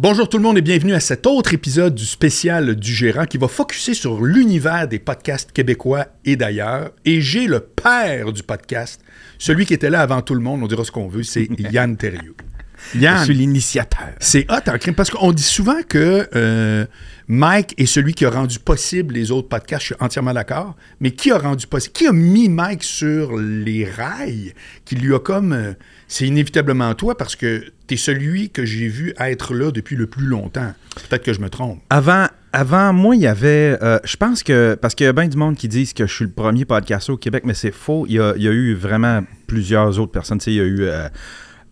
Bonjour tout le monde et bienvenue à cet autre épisode du spécial du gérant qui va focuser sur l'univers des podcasts québécois et d'ailleurs. Et j'ai le père du podcast, celui qui était là avant tout le monde, on dira ce qu'on veut, c'est Yann Terriot. Yann, je suis l'initiateur. C'est hot en crime parce qu'on dit souvent que euh, Mike est celui qui a rendu possible les autres podcasts, je suis entièrement d'accord, mais qui a rendu possible, qui a mis Mike sur les rails, qui lui a comme... euh, c'est inévitablement toi parce que tu es celui que j'ai vu être là depuis le plus longtemps. Peut-être que je me trompe. Avant, avant moi, il y avait. euh, je pense que. Parce qu'il y a bien du monde qui disent que je suis le premier podcasteur au Québec, mais c'est faux. Il y, a, il y a eu vraiment plusieurs autres personnes. Tu sais, il y a eu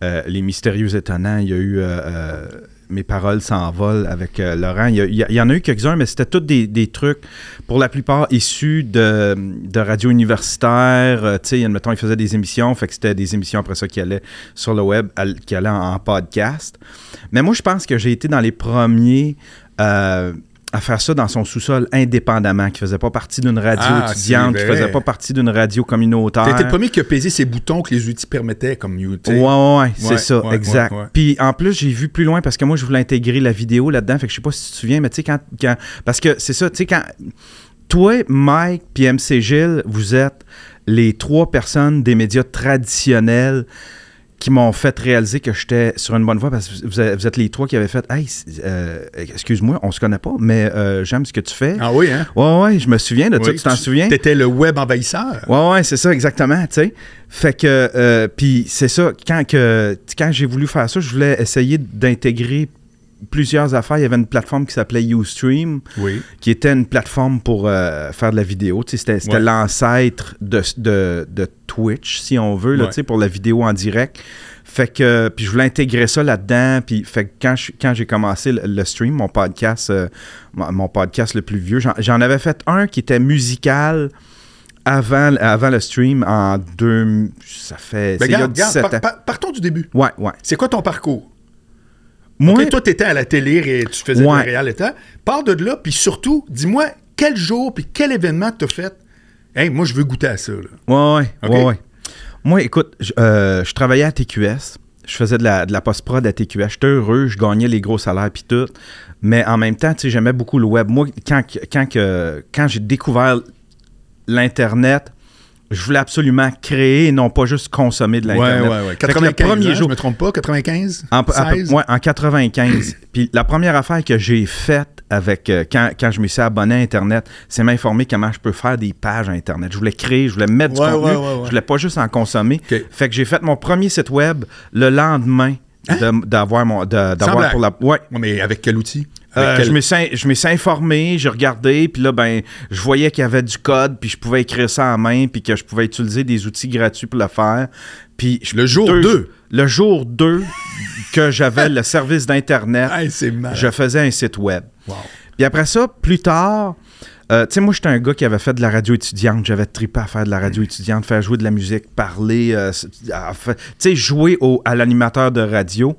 euh, Les Mystérieux Étonnants, il y a eu. euh, euh, mes paroles s'envolent avec Laurent. Il y, en a eu quelques-uns, mais c'était tous des, trucs, pour la plupart, issus de, radio universitaire. Tu sais, admettons, ils faisaient des émissions, fait que c'était des émissions après ça qui allaient sur le web, qui allaient en, podcast. Mais moi, je pense que j'ai été dans les premiers à faire ça dans son sous-sol indépendamment, qui faisait pas partie d'une radio Ah, étudiante, qui faisait pas partie d'une radio communautaire. Été le premier qui a pesé ses boutons que les outils permettaient, comme you, tu sais. Ouais, ouais, ouais, c'est Ouais, ça, ouais, exact. Puis en plus, j'ai vu plus loin parce que moi, je voulais intégrer la vidéo là-dedans. Fait que je sais pas si tu te souviens, mais tu sais, quand, quand- Parce que c'est ça, tu sais, quand. Toi, Mike, puis MC Gilles, vous êtes les trois personnes des médias traditionnels qui m'ont fait réaliser que j'étais sur une bonne voie parce que vous êtes, les trois qui avaient fait Hey, euh, excuse-moi, on se connaît pas, mais euh, j'aime ce que tu fais. Ah oui, hein? Ouais, ouais, je me souviens de ça. Oui, Tu t'en souviens? T'étais le web envahisseur. Ouais, ouais, c'est ça, exactement, tu sais. Fait que, euh, puis c'est ça, quand, que, quand j'ai voulu faire ça, je voulais essayer d'intégrer plusieurs affaires. Il y avait une plateforme qui s'appelait Ustream, Oui. qui était une plateforme pour euh, faire de la vidéo. Tu sais, c'était Ouais. l'ancêtre de, de, de Twitch, si on veut, là, Ouais. tu sais, pour la vidéo en direct. Fait que, puis je voulais intégrer ça là-dedans. Puis, fait que quand je- quand j'ai commencé le, le stream, mon podcast, euh, mon, podcast le plus vieux, j'en- avais fait un qui était musical avant, avant le stream en deux. Ça fait. Ben, regarde, regarde, 17 par- ans. par- partons du début. Ouais, ouais. C'est quoi ton parcours? Moi, toi, tu étais à la télé et tu faisais de Ouais. la réalité. Pars de là, puis surtout, dis-moi quel jour puis quel événement t'as fait? Hey, moi, je veux goûter à ça. Là. Ouais, ouais, ouais, ouais. Moi, écoute, je, euh, je travaillais à TQS. Je faisais de la, de la post-prod à TQS. J'étais heureux, je gagnais les gros salaires puis tout. Mais en même temps, tu sais, j'aimais beaucoup le web. Moi, quand, quand, quand j'ai découvert l'Internet, je voulais absolument créer et non pas juste consommer de l'Internet. Fait que 95, le premier hein, jour, je me trompe pas, 95? en, à peu- 16? ouais, en 95. Puis la première affaire que j'ai faite avec euh, quand, quand je me suis abonné à Internet, c'est m'informer comment je peux faire des pages à Internet. Je voulais créer, je voulais mettre Ouais, du contenu, ouais, ouais, ouais. je voulais pas juste en consommer. Fait que j'ai fait mon premier site web le lendemain de- d'avoir mon Hein? D'avoir pour la ouais Ouais, mais avec quel outil? Euh, quel- je me suis je me suis informé, j'ai regardé, puis là ben je voyais qu'il y avait du code, puis je pouvais écrire ça en main, puis que je pouvais utiliser des outils gratuits pour le faire. Puis Le jour deux- 2. Le jour 2 que j'avais le service d'internet, Hey, je faisais un site web. Wow. Puis après ça, plus tard, euh, tu sais, moi, j'étais un gars qui avait fait de la radio étudiante. J'avais trippé à faire de la radio étudiante, faire jouer de la musique, parler, euh, tu sais, jouer au- à l'animateur de radio.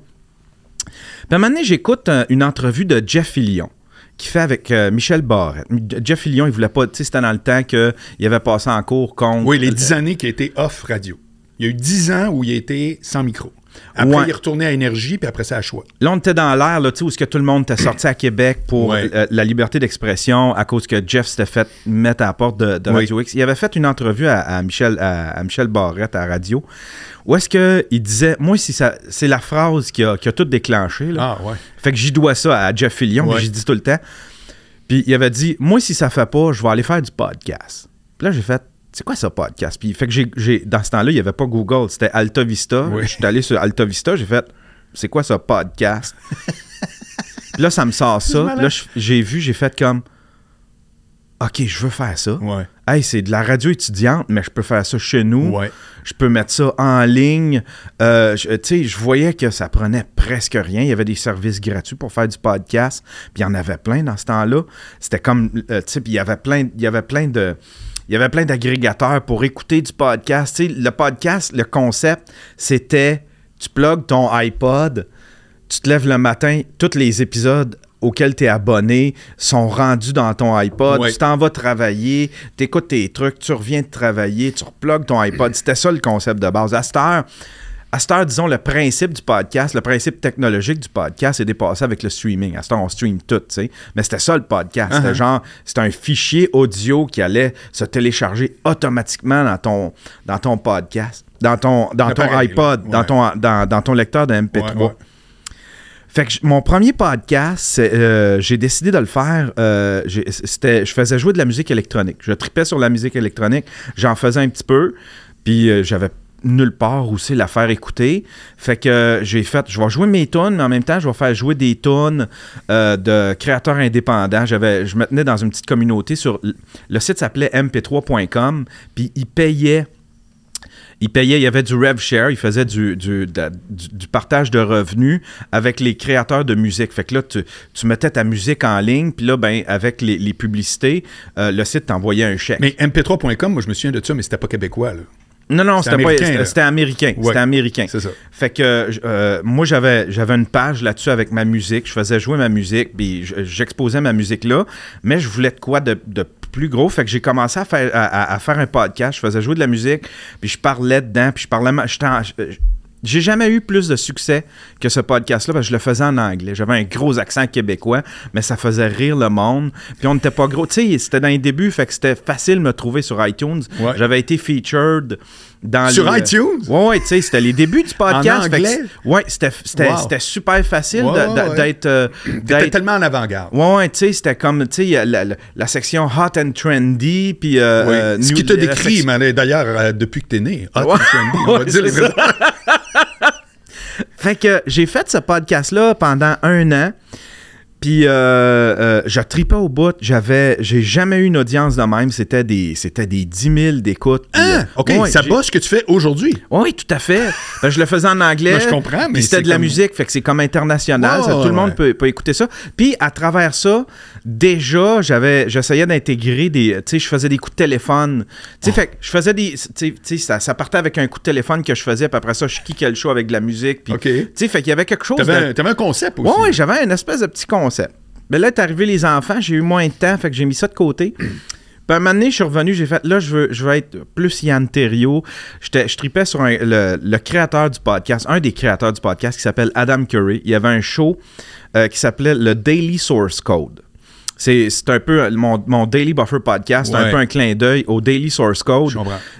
Puis à un moment donné, j'écoute euh, une entrevue de Jeff Fillion qui fait avec euh, Michel Barrette. Jeff Fillion, il voulait pas, tu sais, c'était dans le temps qu'il avait passé en cours contre... Oui, les 10 années qui a été off radio. Il y a eu 10 ans où il a été sans micro. Après, Ouais. il est retourné à Énergie, puis après ça, à Choix. Là, on était dans l'air, là, tu sais, où est-ce que tout le monde était sorti à Québec pour Ouais. euh, la liberté d'expression à cause que Jeff s'était fait mettre à la porte de, de Oui. Radio X. Il avait fait une entrevue à, à Michel, à, à Michel Barrette à Radio où est-ce qu'il disait, moi, si ça, c'est la phrase qui a, qui a tout déclenché, là. Ah, ouais. Fait que j'y dois ça à Jeff Fillion, puis j'y dis tout le temps. Puis il avait dit, moi, si ça fait pas, je vais aller faire du podcast. Puis là, j'ai fait, c'est quoi ça, podcast? Puis fait que j'ai, dans ce temps-là, il n'y avait pas Google, c'était Alta Vista. Oui. Je suis allé sur Alta Vista, j'ai fait, c'est quoi ça, podcast? Puis là, ça me sort ça. Puis là, j'ai vu, j'ai fait comme, OK, je veux faire ça. Ouais. Hey, c'est de la radio étudiante, mais je peux faire ça chez nous. Ouais. Je peux mettre ça en ligne. Euh, je- tu sais, je voyais que ça prenait presque rien. Il y avait des services gratuits pour faire du podcast. Puis il y en avait plein dans ce temps-là. C'était comme, euh, tu sais, puis il y avait plein, il y avait plein de... Il y avait plein d'agrégateurs pour écouter du podcast. Le podcast, le concept, c'était tu plugues ton iPod, tu te lèves le matin, tous les épisodes auxquels tu es abonné sont rendus dans ton iPod. Ouais. Tu t'en vas travailler, tu écoutes tes trucs, tu reviens de travailler, tu replugues ton iPod. C'était ça le concept de base. À cette heure, à cette heure, disons, le principe du podcast, le principe technologique du podcast est dépassé avec le streaming. À cette heure, on stream tout, tu sais. Mais c'était ça le podcast. C'était Uh-huh. genre, c'était un fichier audio qui allait se télécharger automatiquement dans ton, dans ton podcast, dans ton, dans ton iPod, dans, ton, dans, dans ton lecteur de MP3. Ouais, ouais. Fait que mon premier podcast, euh, j'ai décidé de le faire. euh, c'était, je faisais jouer de la musique électronique. Je tripais sur la musique électronique. J'en faisais un petit peu. Puis euh, j'avais nulle part où c'est la faire écouter. Fait que euh, j'ai fait, je vais jouer mes tunes, mais en même temps, je vais faire jouer des tunes euh, de créateurs indépendants. J'avais, je me tenais dans une petite communauté sur... Le site s'appelait mp3.com, puis ils payaient il payait, il y avait du rev share, il faisait du, partage de revenus avec les créateurs de musique. Fait que là, tu, tu mettais ta musique en ligne, puis là, ben, avec les, les publicités, euh, le site t'envoyait un chèque. Mais mp3.com, moi, je me souviens de ça, mais c'était pas québécois, là. Non, non, c'était américain, C'était américain. Ouais. C'était américain. C'est ça. Fait que euh, moi, j'avais, j'avais une page là-dessus avec ma musique. Je faisais jouer ma musique, puis j'exposais ma musique là. Mais je voulais de quoi de, de plus gros. Fait que j'ai commencé à faire, à, à- faire un podcast. Je faisais jouer de la musique, puis je parlais dedans, puis je parlais. je- j'ai jamais eu plus de succès que ce podcast-là parce que je le faisais en anglais. J'avais un gros accent québécois, mais ça faisait rire le monde. Puis on n'était pas gros. Tu sais, c'était dans les débuts, fait que c'était facile de me trouver sur iTunes. Ouais. J'avais été featured dans Sur les- iTunes? Ouais, ouais, tu sais, c'était les débuts du podcast. En que ouais, c'était, c'était, Wow. c'était super facile ouais, d'être. euh, T'étais d'être- tellement en avant-garde. Ouais, ouais, tu sais, c'était comme, tu sais, la, la- la section hot and trendy, puis. euh, Oui. euh, Ce qui la décrit, section- mais d'ailleurs, depuis que t'es né. Hot and trendy, on va dire vrais- Fait que j'ai fait ce podcast-là pendant un an. Puis euh, euh, je tripais au bout. J'avais, j'ai jamais eu une audience de même. C'était des, c'était des 10 000 d'écoute. Ah, OK, ouais, ça bat ce que tu fais aujourd'hui. Oui, tout à fait. Ben, je le faisais en anglais. Ben, je comprends, mais c'était de la musique, fait que c'est comme international. Ça, tout le monde peut, peut écouter ça. Puis à travers ça, déjà, j'avais, j'essayais d'intégrer des. Tu sais, je faisais des coups de téléphone. Tu sais, fait que je faisais des. Tu sais, ça, ça partait avec un coup de téléphone que je faisais, puis après ça, je kickais le show avec de la musique. Puis, OK. Tu sais, fait qu'il y avait quelque chose. T'avais de- un, t'avais un concept aussi. Ouais, ouais, j'avais un espèce de petit concept. Mais là, est arrivé les enfants, j'ai eu moins de temps, fait que j'ai mis ça de côté. Puis à un moment donné, je suis revenu, j'ai fait, là, je veux, je veux être plus Yann. J'étais- Je tripais sur le créateur du podcast, un des créateurs du podcast qui s'appelle Adam Curry. Il y avait un show euh, qui s'appelait le Daily Source Code. C'est un peu mon, mon Daily Buffer podcast, un peu un clin d'œil au Daily Source Code.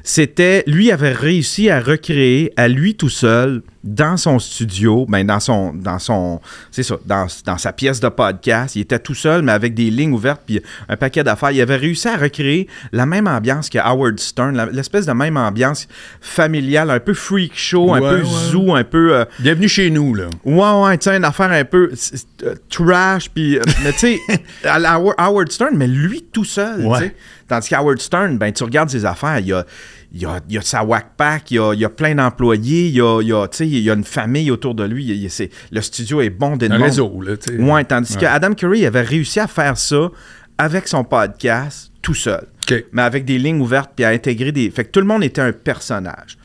C'était, lui avait réussi à recréer à lui tout seul dans son studio, ben dans son, dans son, c'est ça, dans, dans sa pièce de podcast. Il était tout seul, mais avec des lignes ouvertes puis un paquet d'affaires. Il avait réussi à recréer la même ambiance que Howard Stern, l'espèce de même ambiance familiale, un peu freak show, un peu ouais. zoo, un peu. euh, Bienvenue chez nous, là. Ouais, ouais, sais, une affaire un peu euh, trash, puis... euh, mais tu sais, Howard- Howard Stern, mais lui tout seul, Ouais. Tandis qu'Howard Stern, ben, tu regardes ses affaires, il y a, il y a, il y a sa whack pack, il y a, il y a plein d'employés, il y a, il y a, il y a une famille autour de lui, il le studio est bon Un monde. réseau, là. Ouais, tandis Ouais. que Adam Curry avait réussi à faire ça avec son podcast tout seul mais avec des lignes ouvertes puis à intégrer des. Fait que tout le monde était un personnage.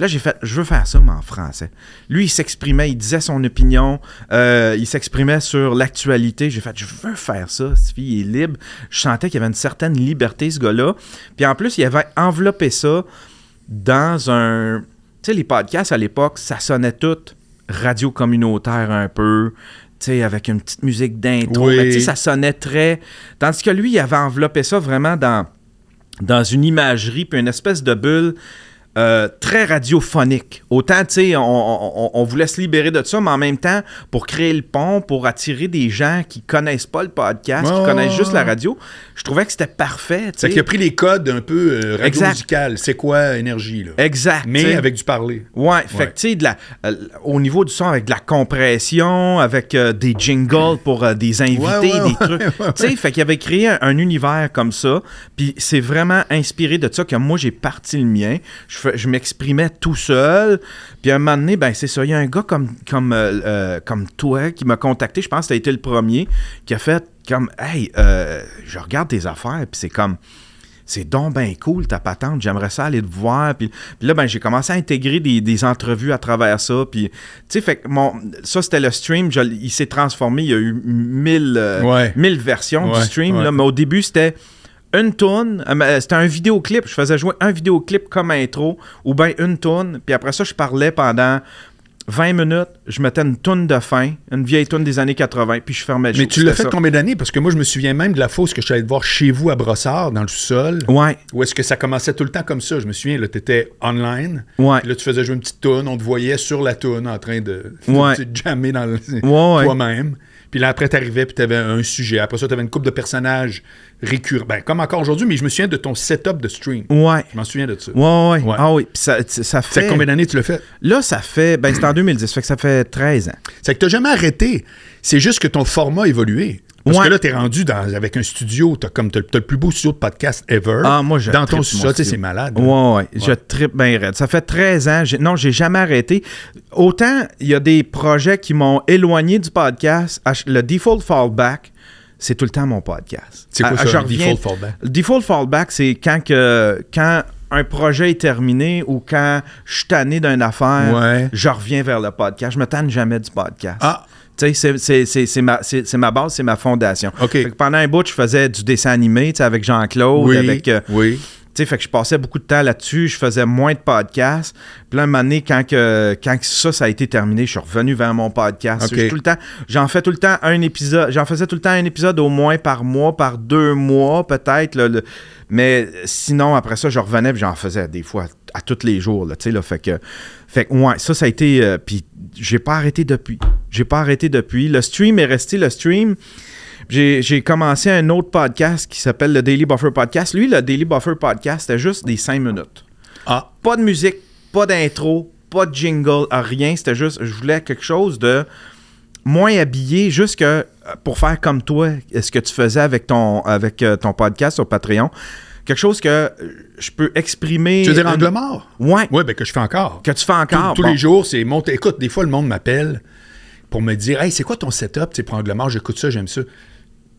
Là, j'ai fait, je veux faire ça, mais en français. Lui, il s'exprimait, il disait son opinion, euh, il s'exprimait sur l'actualité. J'ai fait, je veux faire ça. Cette fille il est libre. Je sentais qu'il y avait une certaine liberté, ce gars-là. Puis en plus, il avait enveloppé ça dans un. Tu sais, les podcasts à l'époque, ça sonnait tout radio communautaire un peu. Tu sais, avec une petite musique d'intro. Oui. Mais tu sais, ça sonnait très. Tandis que lui, il avait enveloppé ça vraiment dans, dans une imagerie, puis une espèce de bulle euh, très radiophonique. Autant, tu sais, on, on- on voulait se libérer de ça, mais en même temps, pour créer le pont, pour attirer des gens qui connaissent pas le podcast, qui connaissent juste la radio, je trouvais que c'était parfait, C'est qu'il a pris les codes un peu euh, radio musical. C'est quoi énergie, là? Exact. Mais avec du parler. Ouais, fait que tu sais, euh, au niveau du son, avec de la compression, avec des jingles pour des invités, Ouais, ouais, des trucs. Tu sais, fait qu'il avait créé un, un univers comme ça. Puis c'est vraiment inspiré de ça que moi, j'ai parti le mien. Je, je m'exprimais tout seul. Puis à un moment donné, ben c'est ça. Il y a un gars comme, comme, euh, euh, comme toi qui m'a contacté. Je pense que tu as été le premier qui a fait comme Hey, euh, je regarde tes affaires. Puis c'est comme c'est donc bien cool ta patente, j'aimerais ça aller te voir. Puis, puis là, ben, j'ai commencé à intégrer des, des entrevues à travers ça. Puis, tu sais, fait que mon, ça, c'était le stream. je- il s'est transformé. Il y a eu mille, euh, Ouais. mille versions Ouais, du stream. ouais. Là, mais au début, c'était une tourne, euh, c'était un vidéoclip, je faisais jouer un vidéoclip comme intro, ou bien une tourne, puis après ça, je parlais pendant 20 minutes, je mettais une tourne de fin, une vieille tourne des années 80, puis je fermais le Mais show. tu l'as fait ça. combien d'années? Parce que moi, je me souviens même de la fausse que je suis allé te voir chez vous à Brossard, dans le sol. Ouais, Où est-ce que ça commençait tout le temps comme ça? Je me souviens, là, t'étais online. ouais. Là, tu faisais jouer une petite toune. On te voyait sur la toune en train de, Ouais. de jammer dans le, Ouais, ouais. toi-même. Puis là, après, t'arrivais, puis t'avais un sujet. Après ça, t'avais une couple de personnages récurrents. Ben, comme encore aujourd'hui, mais je me souviens de ton setup de stream. Ouais. Je m'en souviens de ça. Ouais, ouais. Ouais. Ah oui. Puis ça, ça Ça fait. combien d'années tu l'as fait? Là, ça fait. Ben, c'est en 2010. Fait que ça fait 13 ans. C'est que t'as jamais arrêté. C'est juste que ton format a évolué. Parce Ouais. que là, t'es rendu dans, avec un studio, t'as comme t'as, t'as le plus beau studio de podcast ever. Ah, moi, je Dans ton studio. c'est malade. Ouais, ouais. Je tripe bien raide. Ça fait 13 ans. Non, j'ai jamais arrêté. Autant, il y a des projets qui m'ont éloigné du podcast. Le Default Fallback, c'est tout le temps mon podcast. C'est quoi Ah, ça, reviens- default fallback? Le Default Fallback, c'est quand, que, quand un projet est terminé ou quand je suis tanné d'une affaire, Ouais. je reviens vers le podcast. Je me tanne jamais du podcast. Ah, c'est- c'est- c'est c'est ma, c'est- c'est ma base, c'est ma fondation. Pendant un bout, je faisais du dessin animé, avec Jean-Claude, oui, avec... euh, oui. Tu sais, fait que je passais beaucoup de temps là-dessus, je faisais moins de podcasts. Puis là, un moment donné, quand, que, quand que ça, ça a été terminé, je suis revenu vers mon podcast. OK. J'ai Tout le temps, j'en fais tout le temps un épisode. J'en faisais tout le temps un épisode au moins par mois, par deux mois peut-être. le- mais sinon, après ça, je revenais puis j'en faisais des fois à tous les jours. Là, tu sais, là, fait que, fait que, ouais, ça, ça a été... euh, puis j'ai pas arrêté depuis. J'ai pas arrêté depuis. Le stream est resté le stream. J'ai commencé un autre podcast qui s'appelle le Daily Buffer Podcast. Lui, le Daily Buffer Podcast, c'était juste des 5 minutes. Ah, Pas de musique, pas d'intro, pas de jingle, euh, rien. C'était juste, je voulais quelque chose de moins habillé, juste que euh, pour faire comme toi, ce que tu faisais avec ton, avec, euh, ton podcast sur Patreon. Quelque chose que euh, je peux exprimer. tu veux dire une- angle mort? Ouais. Oui, ben que je fais encore. Que tu fais encore. tous Bon. les jours, c'est mon. Écoute, des fois, le monde m'appelle pour me dire Hey, c'est quoi ton setup? Tu sais, pour angle mort, j'écoute ça, j'aime ça.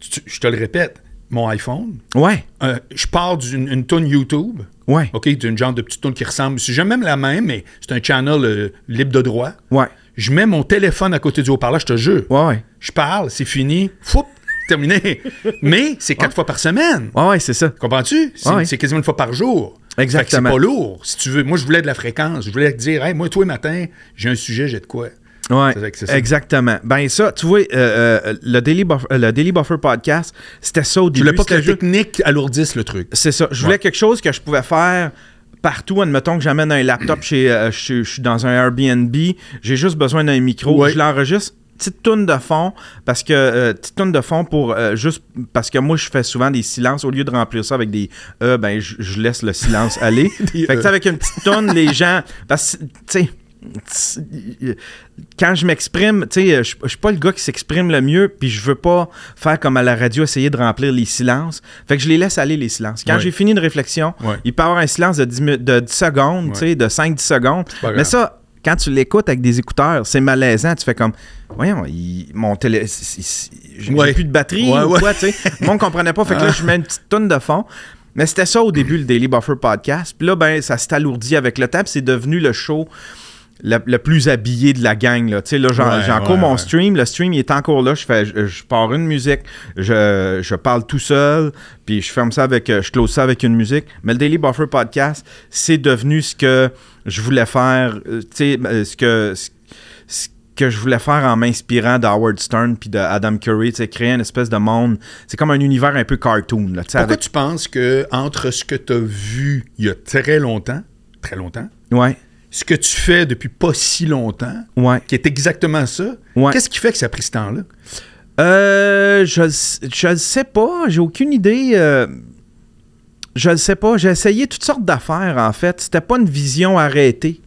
Tu- je te le répète, mon iPhone, Ouais. euh, je pars d'une une tune YouTube, Ouais. OK, d'une genre de petite tune qui ressemble. C'est jamais même la même, mais c'est un channel euh, libre de droit. Ouais. Je mets mon téléphone à côté du haut-parleur, je te jure. Ouais. Ouais. Je parle, c'est fini, foup, terminé. mais c'est quatre fois par semaine. Ouais, ouais, c'est ça. Comprends-tu? C'est quasiment une fois par jour. Exactement. C'est pas lourd. Si tu veux, moi, je voulais de la fréquence. Je voulais te dire, hey, moi, tous les matins, j'ai un sujet, j'ai de quoi. Ouais, exactement. Ben ça, tu vois, euh, euh, le, Daily Buffer, euh, le Daily Buffer Podcast, c'était ça au Je début. voulais pas que la juste- technique alourdisse le truc. C'est ça. Je voulais Ouais. quelque chose que je pouvais faire partout. Admettons que j'amène un laptop chez, euh, je, je suis dans un Airbnb, j'ai juste besoin d'un micro, Ouais. je l'enregistre. Petite tourne de fond, parce que petite tourne de fond pour juste parce que moi je fais souvent des silences au lieu de remplir ça avec des E, ben je, je laisse le silence aller. Fait que E. avec une petite tourne, les gens, parce que tu sais, quand je m'exprime, tu sais, je je suis pas le gars qui s'exprime le mieux, puis je veux pas faire comme à la radio, essayer de remplir les silences. Fait que je les laisse aller, les silences. Quand j'ai fini une réflexion, il peut y avoir un silence de 10, mi- de 10 secondes, tu sais, de 5-10 secondes. Mais ça, quand tu l'écoutes avec des écouteurs, c'est malaisant. Tu fais comme, voyons, il- mon télé, j'ai Ouais. plus de batterie Ouais, ou ouais. quoi, tu sais. Le monde comprenait pas. Fait que là, je mets une petite tonne de fond. Mais c'était ça au début, le Daily Buffer Podcast. Puis là, ben, ça s'est alourdi avec le temps. c'est devenu le show le, plus habillé de la gang. Là. Tu sais, là, j'en, Ouais, j'ai encore ouais, mon ouais. stream. Le stream, il est encore là. Je, fais, je, je pars une musique, je, je parle tout seul, puis je ferme ça avec, je close ça avec une musique. Mais le Daily Buffer Podcast, c'est devenu ce que je voulais faire, euh, tu sais, euh, ce que, ce, ce que je voulais faire en m'inspirant d'Howard Stern puis de Adam Curry, sais, créer une espèce de monde. C'est comme un univers un peu cartoon, là, Pourquoi avec... tu penses que entre ce que tu as vu il y a très longtemps, très longtemps, Ouais, ce que tu fais depuis pas si longtemps, ouais. qui est exactement ça, Ouais. qu'est-ce qui fait que ça a pris ce temps-là? Euh, je je le sais pas, j'ai aucune idée. euh, je le sais pas, j'ai essayé toutes sortes d'affaires en fait. C'était pas une vision arrêtée.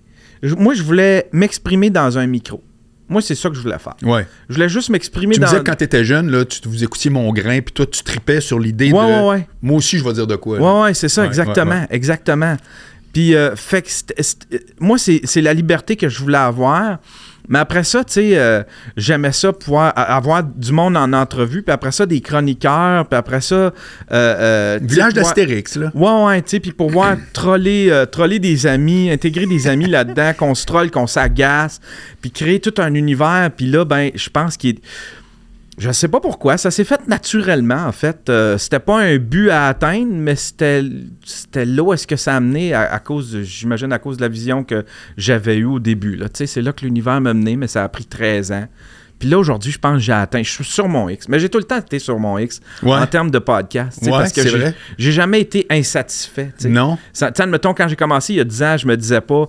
Je- moi, je voulais m'exprimer dans un micro. Moi, c'est ça que je voulais faire. Ouais. Je voulais juste m'exprimer Tu me dans. disais que quand tu étais jeune, là, tu vous écoutiez mon grain, puis toi, tu tripais sur l'idée Ouais, de. ouais, ouais. Moi aussi, je vais dire de quoi. là. Ouais, ouais, c'est ça, exactement, exactement. Puis, euh, fait que moi, c'est c'est la liberté que je voulais avoir. Mais après ça, tu sais, euh, j'aimais ça pouvoir avoir du monde en entrevue, puis après ça, des chroniqueurs, puis après ça. euh, euh, Village d'Astérix, là. Ouais, ouais, tu sais, puis pouvoir troller, troller des amis, intégrer des amis là-dedans, qu'on se trolle, qu'on s'agace, puis créer tout un univers. Puis là, ben, je pense qu'il est- Je sais pas pourquoi. Ça s'est fait naturellement, en fait. Euh, c'était pas un but à atteindre, mais c'était, c'était là où est-ce que ça a amené à, à cause, j'imagine, à cause de la vision que j'avais eue au début. Là. C'est là que l'univers m'a mené, mais ça a pris 13 ans. Puis là, aujourd'hui, je pense que j'ai atteint. Je suis sur mon X. Mais j'ai tout le temps été sur mon X Ouais. en termes de podcast. Ouais, parce que c'est j'ai, vrai. j'ai jamais été insatisfait. Non. Tu admettons, quand j'ai commencé il y a 10 ans, je me disais pas,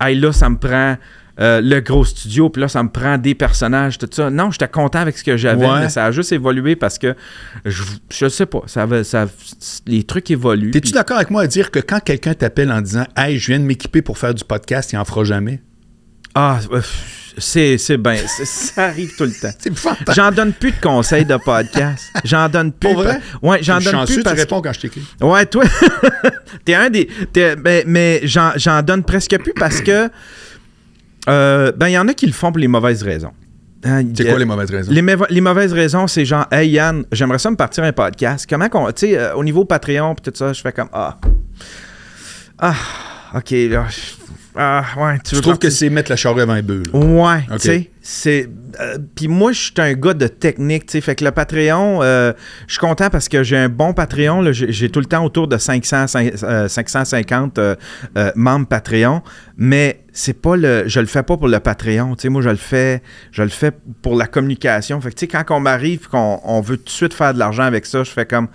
hey, là, ça me prend euh, le gros studio, puis là, ça me prend des personnages, tout ça. Non, j'étais content avec ce que j'avais, Ouais. mais ça a juste évolué parce que je, je sais pas, ça, ça, les trucs évoluent. T'es-tu d'accord avec moi à dire que quand quelqu'un t'appelle en disant Hey, je viens de m'équiper pour faire du podcast, il en fera jamais? Ah, euh, c'est, c'est bien, ça arrive tout le temps. C'est épouvantable. J'en donne plus de conseils de podcast. J'en donne plus. Pour vrai? Ouais, j'en Je donne plus tu parce réponds quand je t'écris. Ouais, toi, t'es un des. t'es- mais mais j'en, j'en donne presque plus parce que. Euh, ben, il y en a qui le font pour les mauvaises raisons. Hein, C'est quoi les mauvaises raisons? les, mauva- les mauvaises raisons, c'est genre, hey Yann, j'aimerais ça me partir un podcast. Comment qu'on. Tu sais, euh, au niveau Patreon, puis tout ça, je fais comme, ah. Ah, ok, là. je- Ah, ouais, tu Je veux trouve que c'est mettre la charrue avant les bœufs. Ouais, tu sais, c'est... euh, Puis moi, je suis un gars de technique, tu sais, fait que le Patreon, euh, je suis content parce que j'ai un bon Patreon, là, j'ai tout le temps autour de 500, cin- euh, 550 euh, euh, membres Patreon, mais c'est pas le... Je le fais pas pour le Patreon, tu sais, moi, je le fais je le fais pour la communication, fait que, tu sais, quand on m'arrive qu'on on veut tout de suite faire de l'argent avec ça, je fais comme...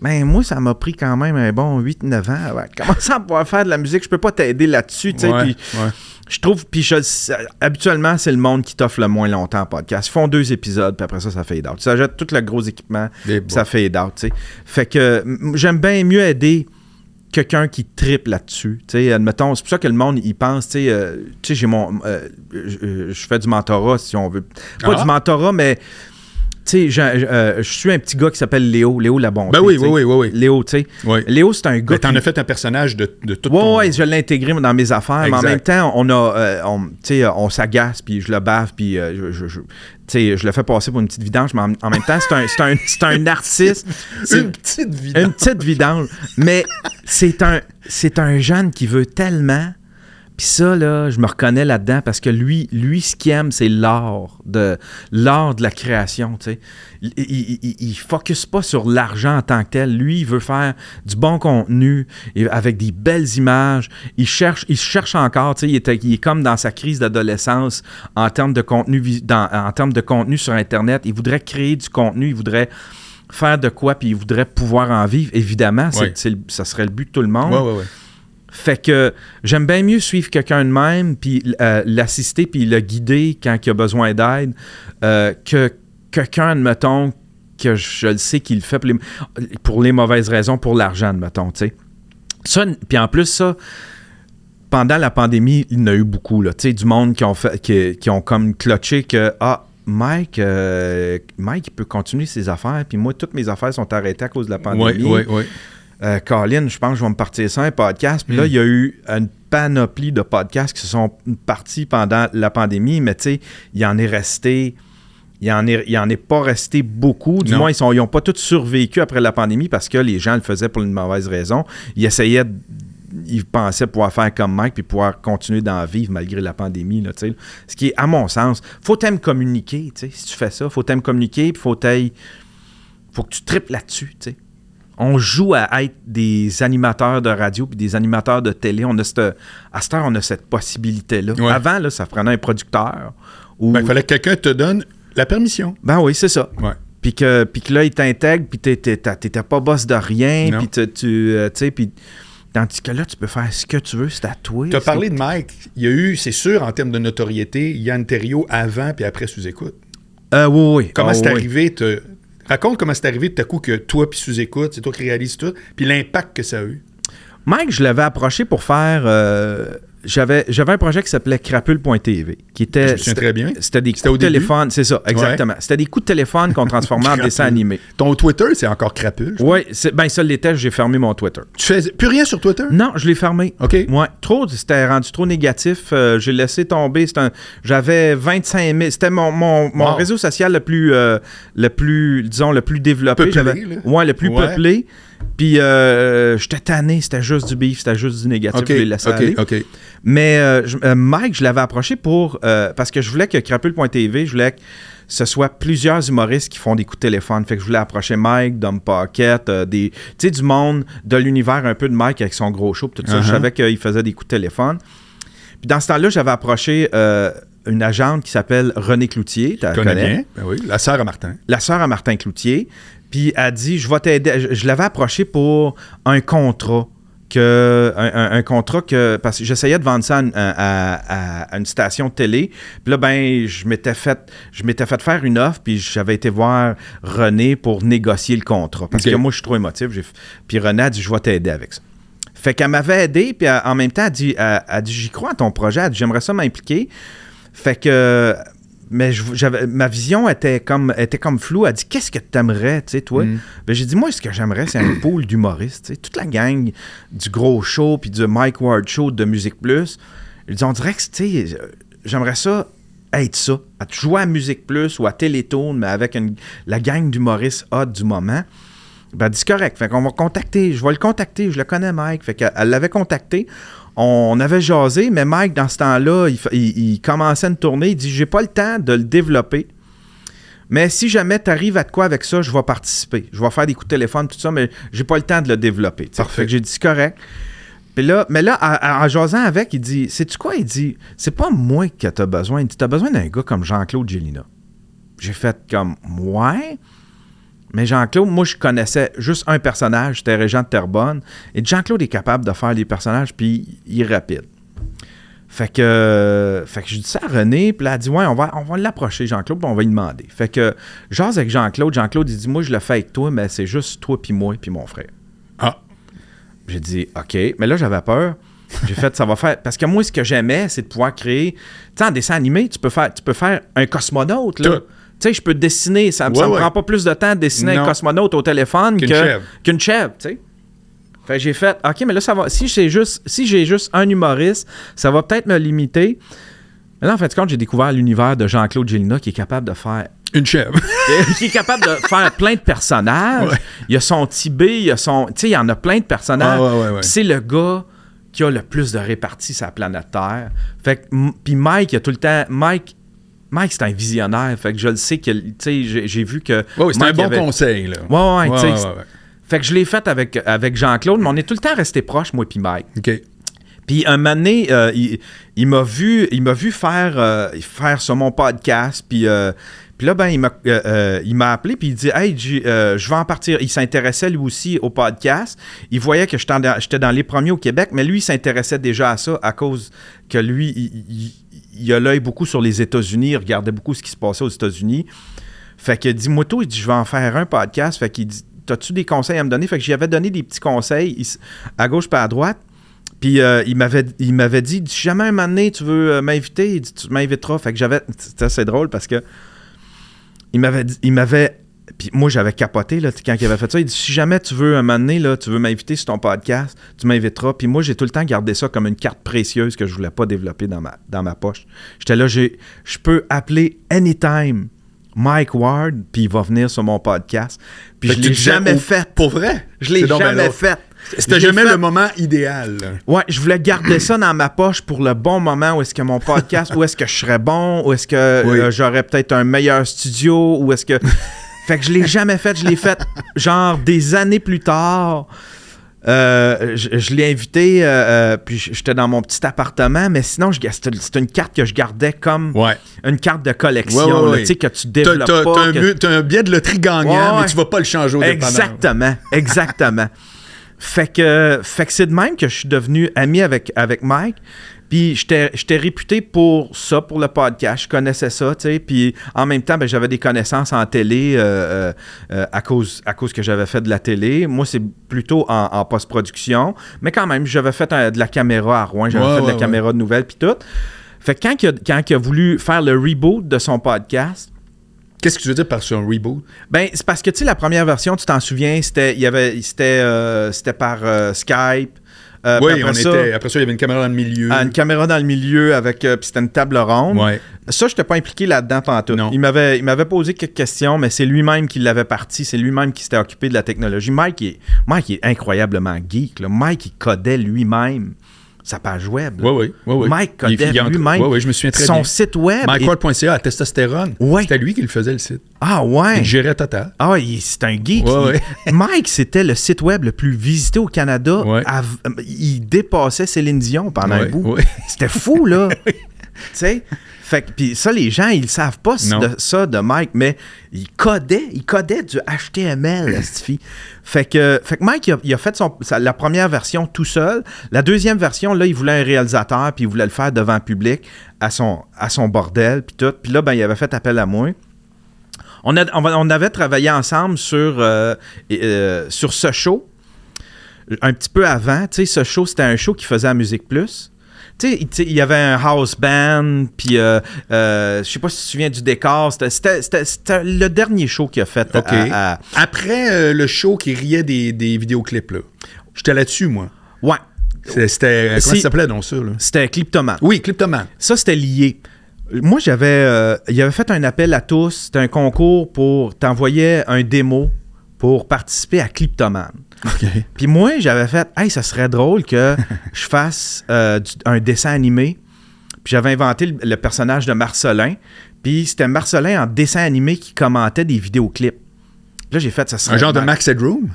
Ben, moi, ça m'a pris quand même un bon 8-9 ans. de commencer à pouvoir faire de la musique. Je peux pas t'aider là-dessus, tu sais. Ouais, puis ouais. je trouve, puis habituellement, c'est le monde qui t'offre le moins longtemps en podcast. Ils font deux épisodes, puis après ça, ça fade out. Ça jette tout le gros équipement, puis ça fade out, tu sais. Fait que j'aime bien mieux aider quelqu'un qui triple là-dessus. Admettons, c'est pour ça que le monde, il pense, tu sais, euh, tu sais, j'ai mon... euh, je, je fais du mentorat, si on veut. Pas Ah. du mentorat, mais... Tu sais, je, euh, je suis un petit gars qui s'appelle Léo, Léo la bonté. Ben oui, oui, oui, oui, oui. Léo, tu sais. Oui. Léo, c'est un gars Ben, T'en qui- as fait un personnage de, de tout ton... ouais, je l'ai intégré dans mes affaires, mais en même temps, on a, euh, on, sais, on s'agace, puis je le bave, puis euh, je, je- je- je le fais passer pour une petite vidange, mais en, en même temps, c'est un, c'est un, c'est un artiste. C'est Une petite vie. une petite vidange. Mais c'est un, c'est un jeune qui veut tellement. Puis ça, là, je me reconnais là-dedans parce que lui, lui ce qu'il aime, c'est l'art de, l'art de la création, tu sais. Il, il, il- focus pas sur l'argent en tant que tel. Lui, il veut faire du bon contenu avec des belles images. Il cherche, il cherche encore, tu sais. Il, était- il est comme dans sa crise d'adolescence en termes de contenu, dans- en termes de contenu sur Internet. Il voudrait créer du contenu, il voudrait faire de quoi, puis il voudrait pouvoir en vivre. Évidemment, c'est, Ouais. c'est le- ça serait le but de tout le monde. Ouais, ouais. Fait que j'aime bien mieux suivre quelqu'un de même, puis euh, l'assister, puis le guider quand il a besoin d'aide, euh, que quelqu'un, admettons, que je le sais qu'il le fait pour les, pour les mauvaises raisons, pour l'argent, admettons, tu sais. Ça, puis en plus, ça, pendant la pandémie, il y en a eu beaucoup, là, tu sais, du monde qui ont, fait, qui, qui ont comme clutché que, ah, Mike, euh, Mike, il peut continuer ses affaires, puis moi, toutes mes affaires sont arrêtées à cause de la pandémie. Oui, oui, oui. Euh, Colin, je pense que je vais me partir ça un podcast. Puis là, Mm. il y a eu une panoplie de podcasts qui se sont partis pendant la pandémie, mais tu sais, il en est resté. Il en est, il en est pas resté beaucoup. Du Non. moins, ils n'ont pas tous survécu après la pandémie parce que les gens le faisaient pour une mauvaise raison. Ils essayaient, ils pensaient pouvoir faire comme Mike puis pouvoir continuer d'en vivre malgré la pandémie. Là, tu sais. Ce qui est, à mon sens, faut t'aimer communiquer. tu sais. Si tu fais ça, faut t'aimer communiquer puis faut t'aimer- faut que tu tripes là-dessus. On joue à être des animateurs de radio puis des animateurs de télé. On a cette, à cette heure, on a cette possibilité-là. Ouais. Avant, là, ça prenait un producteur. Ou, Ben, il fallait que quelqu'un te donne la permission. Ben oui, c'est ça. Ouais. Puis que, puis que là, il t'intègre, puis t'étais pas boss de rien, puis tu, tu euh, sais, puis... Tandis que là, tu peux faire ce que tu veux, c'est à toi. Tu as parlé de Mike. Il y a eu, c'est sûr, en termes de notoriété, Yann Terriot avant puis après sous-écoute. Euh, oui, oui. Comment Ah, c'est oui. arrivé? Te- Raconte comment c'est arrivé tout à coup que toi puis sous-écoute, c'est toi qui réalises tout, puis l'impact que ça a eu. Mike, je l'avais approché pour faire... euh, j'avais, j'avais un projet qui s'appelait crapule.tv, qui était... Je me très bien. C'était des C'était coups au de téléphone, c'est ça, exactement. C'était des coups de téléphone qu'on transformait en dessin animé. Ton Twitter, c'est encore crapule. je Oui, ben ça l'était, j'ai fermé mon Twitter. Tu fais plus rien sur Twitter? Non, je l'ai fermé. OK. Ouais, trop, c'était rendu trop négatif. Euh, j'ai laissé tomber. C'est un- J'avais 25 000. C'était mon, mon, mon Wow. réseau social le plus, euh, le plus, disons, le plus développé. Peuplé, là. Ouais, le plus Ouais. peuplé. Puis euh, j'étais tanné, c'était juste du beef, c'était juste du négatif. OK, Je l'ai laissé aller. Mais euh, je- euh, Mike, je l'avais approché pour. euh, parce que je voulais que crapule.tv, je voulais ce soit plusieurs humoristes qui font des coups de téléphone. Fait que je voulais approcher Mike, Dom Pocket, euh, des, tu sais, du monde de l'univers un peu de Mike avec son gros show, tout ça. Je Uh-huh. savais qu'il faisait des coups de téléphone. Puis dans ce temps-là, j'avais approché euh, une agente qui s'appelle René Cloutier. Tu connais bien. Ben oui, la sœur à Martin. la sœur à Martin Cloutier. Puis elle dit Je vais t'aider. Je, je l'avais approché pour un contrat. Que, un, un- un contrat que. Parce que j'essayais de vendre ça à, une- à- à- à une station de télé. Puis là, ben, je m'étais fait, je m'étais fait faire une offre. Puis j'avais été voir René pour négocier le contrat. Parce que moi, je suis trop émotif. Puis René a dit Je vais t'aider avec ça. Fait qu'elle m'avait aidé. Puis en même temps, elle dit, elle, elle dit J'y crois à ton projet. Elle dit J'aimerais ça m'impliquer. Fait que. Mais j'avais, ma vision était comme, était comme floue. Elle dit Qu'est-ce que tu aimerais, tu sais, toi? Mm. Ben, J'ai dit Moi, ce que j'aimerais, c'est un pool d'humoristes. Toute la gang du gros show puis du Mike Ward Show de Musique Plus. Je dis On dirait que, tu sais, euh, j'aimerais ça être ça. À jouer à Musique Plus ou à Télétoon, mais avec une- la gang d'humoristes hot du moment. Ben, elle dit, c'est correct. Fait qu'on va contacter. Je vais le contacter. Je le connais, Mike. Fait qu'elle elle l'avait contacté. On avait jasé, mais Mike, dans ce temps-là, il, fa- il- il commençait une tournée. Il dit J'ai pas le temps de le développer. Mais si jamais tu arrives à de quoi avec ça, je vais participer. Je vais faire des coups de téléphone, tout ça, mais j'ai pas le temps de le développer. Parfait. Fait que j'ai dit c'est correct. Puis là, mais là, en, en jasant avec, il dit Sais-tu quoi? Il dit C'est pas moi que tu as besoin. Il dit T'as besoin d'un gars comme Jean-Claude Gélina. J'ai fait comme Ouais. Mais Jean-Claude, moi, je connaissais juste un personnage, c'était Régent de Terrebonne. Et Jean-Claude est capable de faire des personnages, puis il est rapide. Fait que, fait que je dis ça à René, puis là, elle dit Ouais, on va, on va l'approcher, Jean-Claude, puis on va lui demander. Fait que, j'ose avec Jean-Claude. Jean-Claude, il dit Moi, je le fais avec toi, mais c'est juste toi, puis moi, puis mon frère. Ah, J'ai dit OK. Mais là, j'avais peur. J'ai fait ça va faire. Parce que moi, ce que j'aimais, c'est de pouvoir créer. Tu sais, en dessin animé, tu peux faire, tu peux faire un cosmonaute. Là. Tout. Tu sais, je peux dessiner. Ça, Ouais, ça me ouais. prend pas plus de temps de dessiner Non. un cosmonaute au téléphone Qu'une que- chèvre. qu'une chèvre. tu sais. Fait j'ai fait OK, mais là, ça va. Si j'ai juste, si j'ai juste un humoriste, ça va peut-être me limiter. Mais là, en fait, compte, j'ai découvert l'univers de Jean-Claude Gélina qui est capable de faire une chèvre. qui est capable de faire plein de personnages. Ouais. Il y a son Tibé, il y a son. Tu sais, il y en a plein de personnages. Ouais, ouais, C'est le gars qui a le plus de répartie sur la planète Terre. Fait que, puis Mike, il a tout le temps. Mike. Mike, c'est un visionnaire. Fait que je le sais que. Tu sais, j'ai- vu que. Ouais, c'est un bon avait- conseil, là. Ouais, ouais, ouais, ouais. Fait que je l'ai fait avec, avec Jean-Claude, mais on est tout le temps resté proches, moi puis Mike. OK. Puis un moment donné, euh, il, il m'a vu, il m'a vu faire, euh, faire sur mon podcast. Puis, euh, puis là, ben, il m'a, euh, euh, il m'a appelé puis il dit Hey, euh, je vais en partir. Il s'intéressait lui aussi au podcast. Il voyait que j'étais dans, j'étais dans les premiers au Québec, mais lui, il s'intéressait déjà à ça à cause que lui, il, il- il a l'œil beaucoup sur les États-Unis. Il regardait beaucoup ce qui se passait aux États-Unis. Fait que dis-moi tout, il dit Je vais en faire un podcast. Fait qu'il dit T'as-tu des conseils à me donner? Fait que j'y avais donné des petits conseils il- à gauche pas à droite. Puis euh, il m'avait il m'avait dit si jamais un moment donné tu veux euh, m'inviter, il dit, tu m'inviteras. Fait que j'avais assez drôle parce que il m'avait dit- il m'avait puis moi j'avais capoté là, quand il avait fait ça, il dit si jamais tu veux un moment donné là, tu veux m'inviter sur ton podcast, tu m'inviteras. Puis moi j'ai tout le temps gardé ça comme une carte précieuse que je voulais pas développer dans ma dans ma poche. J'étais là je peux appeler anytime Mike Ward puis il va venir sur mon podcast. Puis Fait je l'ai jamais fait. Pour vrai? Je l'ai ben jamais drôle. fait. C'était jamais fait- le moment idéal. Ouais, je voulais garder ça dans ma poche pour le bon moment où est-ce que mon podcast, où est-ce que je serais bon, où est-ce que Oui. euh, j'aurais peut-être un meilleur studio, où est-ce que. Fait que je l'ai jamais fait. Je l'ai fait genre des années plus tard. Euh, je je l'ai invité, euh, euh, puis j'étais dans mon petit appartement, mais sinon, c'était une carte que je gardais comme Ouais. une carte de collection, Ouais, ouais, tu sais, que tu développes t'as- pas. t'as un, que- un billet de loterie gagnant, mais tu vas pas le changer au. Exactement, exactement. fait que, fait que c'est de même que je suis devenu ami avec, avec Mike. Puis j'étais réputé pour ça, pour le podcast. Je connaissais ça, tu sais. Puis en même temps, ben, j'avais des connaissances en télé euh, euh, euh, à, cause, à cause que j'avais fait de la télé. Moi, c'est plutôt en, en post-production. Mais quand même, j'avais fait de la caméra à Rouen. J'avais Ouais, fait de la ouais, caméra de nouvelles, puis tout. Fait que quand il, a, quand il a voulu faire le reboot de son podcast, Qu'est-ce que tu veux dire par sur un reboot? ben, c'est parce que, tu sais, la première version, tu t'en souviens, c'était, il y avait, c'était, euh, c'était par euh, Skype. Euh, oui, on ça, était. Après ça, il y avait une caméra dans le milieu. à une caméra dans le milieu avec, euh, puis c'était une table ronde. Ouais. Ça, je n'étais pas impliqué là-dedans pantoute. Non. Il m'avait, il m'avait posé quelques questions, mais c'est lui-même qui l'avait parti. C'est lui-même qui s'était occupé de la technologie. Mike est, Mike est incroyablement geek. là. Mike, il codait lui-même sa page web. Oui, oui, oui, oui. Mike entre- lui-même Oui, oui, je me souviens très son bien. site web. MikeWard.ca à testostérone. Ouais. C'était lui qui le faisait, le site. Ah ouais. Il gérait total. Ah, il- c'est un geek. Ouais, Il- Mike, c'était le site web le plus visité au Canada. Ouais. Av- Il dépassait Céline Dion pendant un bout. C'était fou, là. tu sais? Fait que, puis ça, les gens, ils savent pas de, ça de Mike, mais il codait, il codait du HTML, fille. Fait que, fait que Mike, il a, il a fait son, sa- la première version tout seul. La deuxième version, là, il voulait un réalisateur, puis il voulait le faire devant le public, à son, à son bordel, puis tout. Puis là, ben, il avait fait appel à moi. On, a- on va- on avait travaillé ensemble sur, euh, euh, sur ce show un petit peu avant. Tu sais, ce show, c'était un show qui faisait à Musique Plus. Tu sais, il- y avait un house band, puis euh, euh, je sais pas si tu te souviens du décor. C'était- le dernier show qu'il a fait. OK. à- à- Après euh, le show qui riait des, des vidéoclips, là. J'étais là-dessus, moi. Ouais, C'était. c'était- Comment ça s'appelait, donc, ça, là? c'était Cliptoman. Oui, Cliptoman. Ça, c'était lié. Moi, j'avais. euh, il avait fait un appel à tous. C'était un concours pour. T'envoyais un démo pour participer à Cliptoman. OK. Puis moi, j'avais fait, hey, ça serait drôle que je fasse euh, du- un dessin animé. Puis j'avais inventé le, le personnage de Marcelin. Puis c'était Marcelin en dessin animé qui commentait des vidéoclips. Là, j'ai fait, ça serait. Un genre de ma- Max Headroom?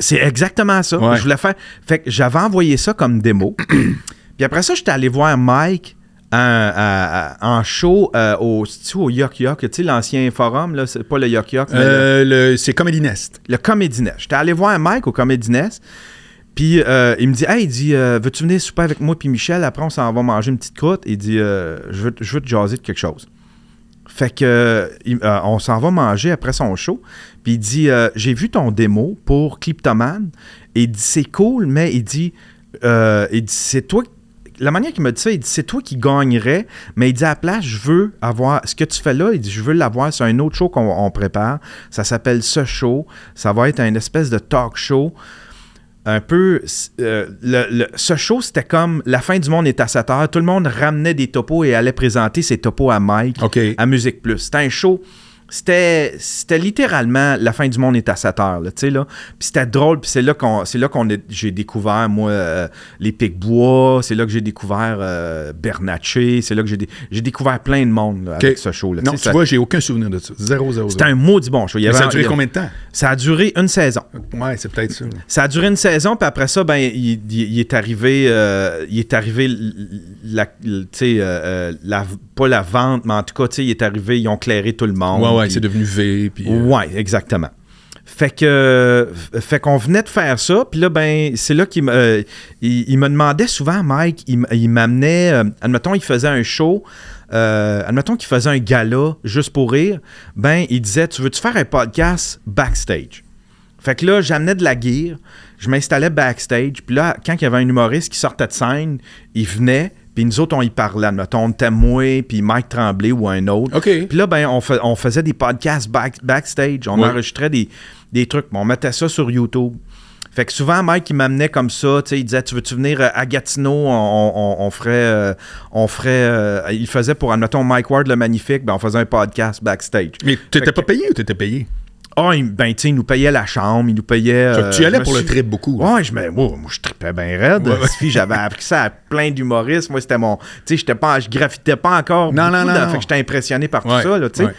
c'est exactement ça. Ouais. Je voulais faire. Fait que j'avais envoyé ça comme démo. Puis après ça, j'étais allé voir Mike en, à- à- en show euh, au, au Yuck Yuck, tu sais, l'ancien forum, là, c'est pas le mais le- Euh, le- c'est Comedy Nest. le Comedy Nest. J'étais allé voir Mike au Comedy Nest. Puis euh, il me dit Hey, il dit Veux-tu venir souper avec moi puis Michel? Après, on s'en va manger une petite croûte. Il dit je, veux, je veux te jaser de quelque chose. Fait que il- on s'en va manger après son show. Puis il dit J'ai vu ton démo pour Cliptoman. Et il dit C'est cool, mais il dit, il dit C'est toi. La manière qu'il m'a dit ça, il dit c'est toi qui gagnerais, mais il dit à la place, je veux avoir ce que tu fais là, il dit je veux l'avoir sur un autre show qu'on on prépare. Ça s'appelle ce show. Ça va être un espèce de talk show un peu. euh, le- le- ce show, c'était comme la fin du monde est à 7 heures. Tout le monde ramenait des topos et allait présenter ses topos à Mike, OK. à Musique Plus. C'était un show. C'était, c'était littéralement la fin du monde est à 7 heures, là, tu sais, là. Puis c'était drôle, puis c'est là qu'on, c'est là qu'on j'ai découvert, moi, euh, les Pic-Bois, c'est là que j'ai découvert euh, Bernatchez, c'est là que j'ai, j'ai découvert plein de monde, là, avec ce show-là. Non, Tu ça- vois, j'ai aucun souvenir de ça. Zéro, zéro, C'était un maudit bon show. Il y Mais avait- ça a duré il y a- combien de temps? Ça a duré une saison. Ouais, c'est peut-être ça. là. Ça a duré une saison, puis après ça, ben, il, il- il est arrivé, euh, il est arrivé, la, l- tu sais, euh, euh, la- pas la vente, mais en tout cas, tu sais, il est arrivé, ils ont clairé tout le monde. Ouais, ouais, puis- c'est devenu V. Puis, euh, Ouais, exactement. Fait que, fait qu'on venait de faire ça, puis là, ben, c'est là qu'il me, euh, il, il me demandait souvent, Mike, il, il m'amenait, euh, admettons, il faisait un show, euh, admettons qu'il faisait un gala juste pour rire, ben, il disait, tu veux-tu faire un podcast backstage? Fait que là, j'amenais de la gear, je m'installais backstage, puis là, quand il y avait un humoriste qui sortait de scène, il venait, puis nous autres, on y parlait, admettons, on était moi, puis Mike Tremblay ou un autre. OK. Puis là, ben, on, faisait des podcasts back- backstage. On Ouais. enregistrait des, des trucs. On mettait ça sur YouTube. Fait que souvent, Mike, il m'amenait comme ça. Tu sais, il disait Tu veux-tu venir euh, à Gatineau? On, on- on ferait. euh, on ferait euh, il faisait pour, admettons, Mike Ward le Magnifique. Ben, on faisait un podcast backstage. Mais t'étais pas payé ou t'étais payé? Ah, il- ben, tu sais, il nous payait la chambre. Il nous payait. Euh, tu y allais je me pour le trip beaucoup. là. Ouais, je, me- moi, moi, je tripais bien raide. Ouais, J'avais appris ça à plein d'humoristes. Moi, c'était mon. Tu sais, pas, je graffitais pas encore. Non, beaucoup, non, non, là. non. Fait que j'étais impressionné par Ouais, tout ça, là, tu sais. ouais.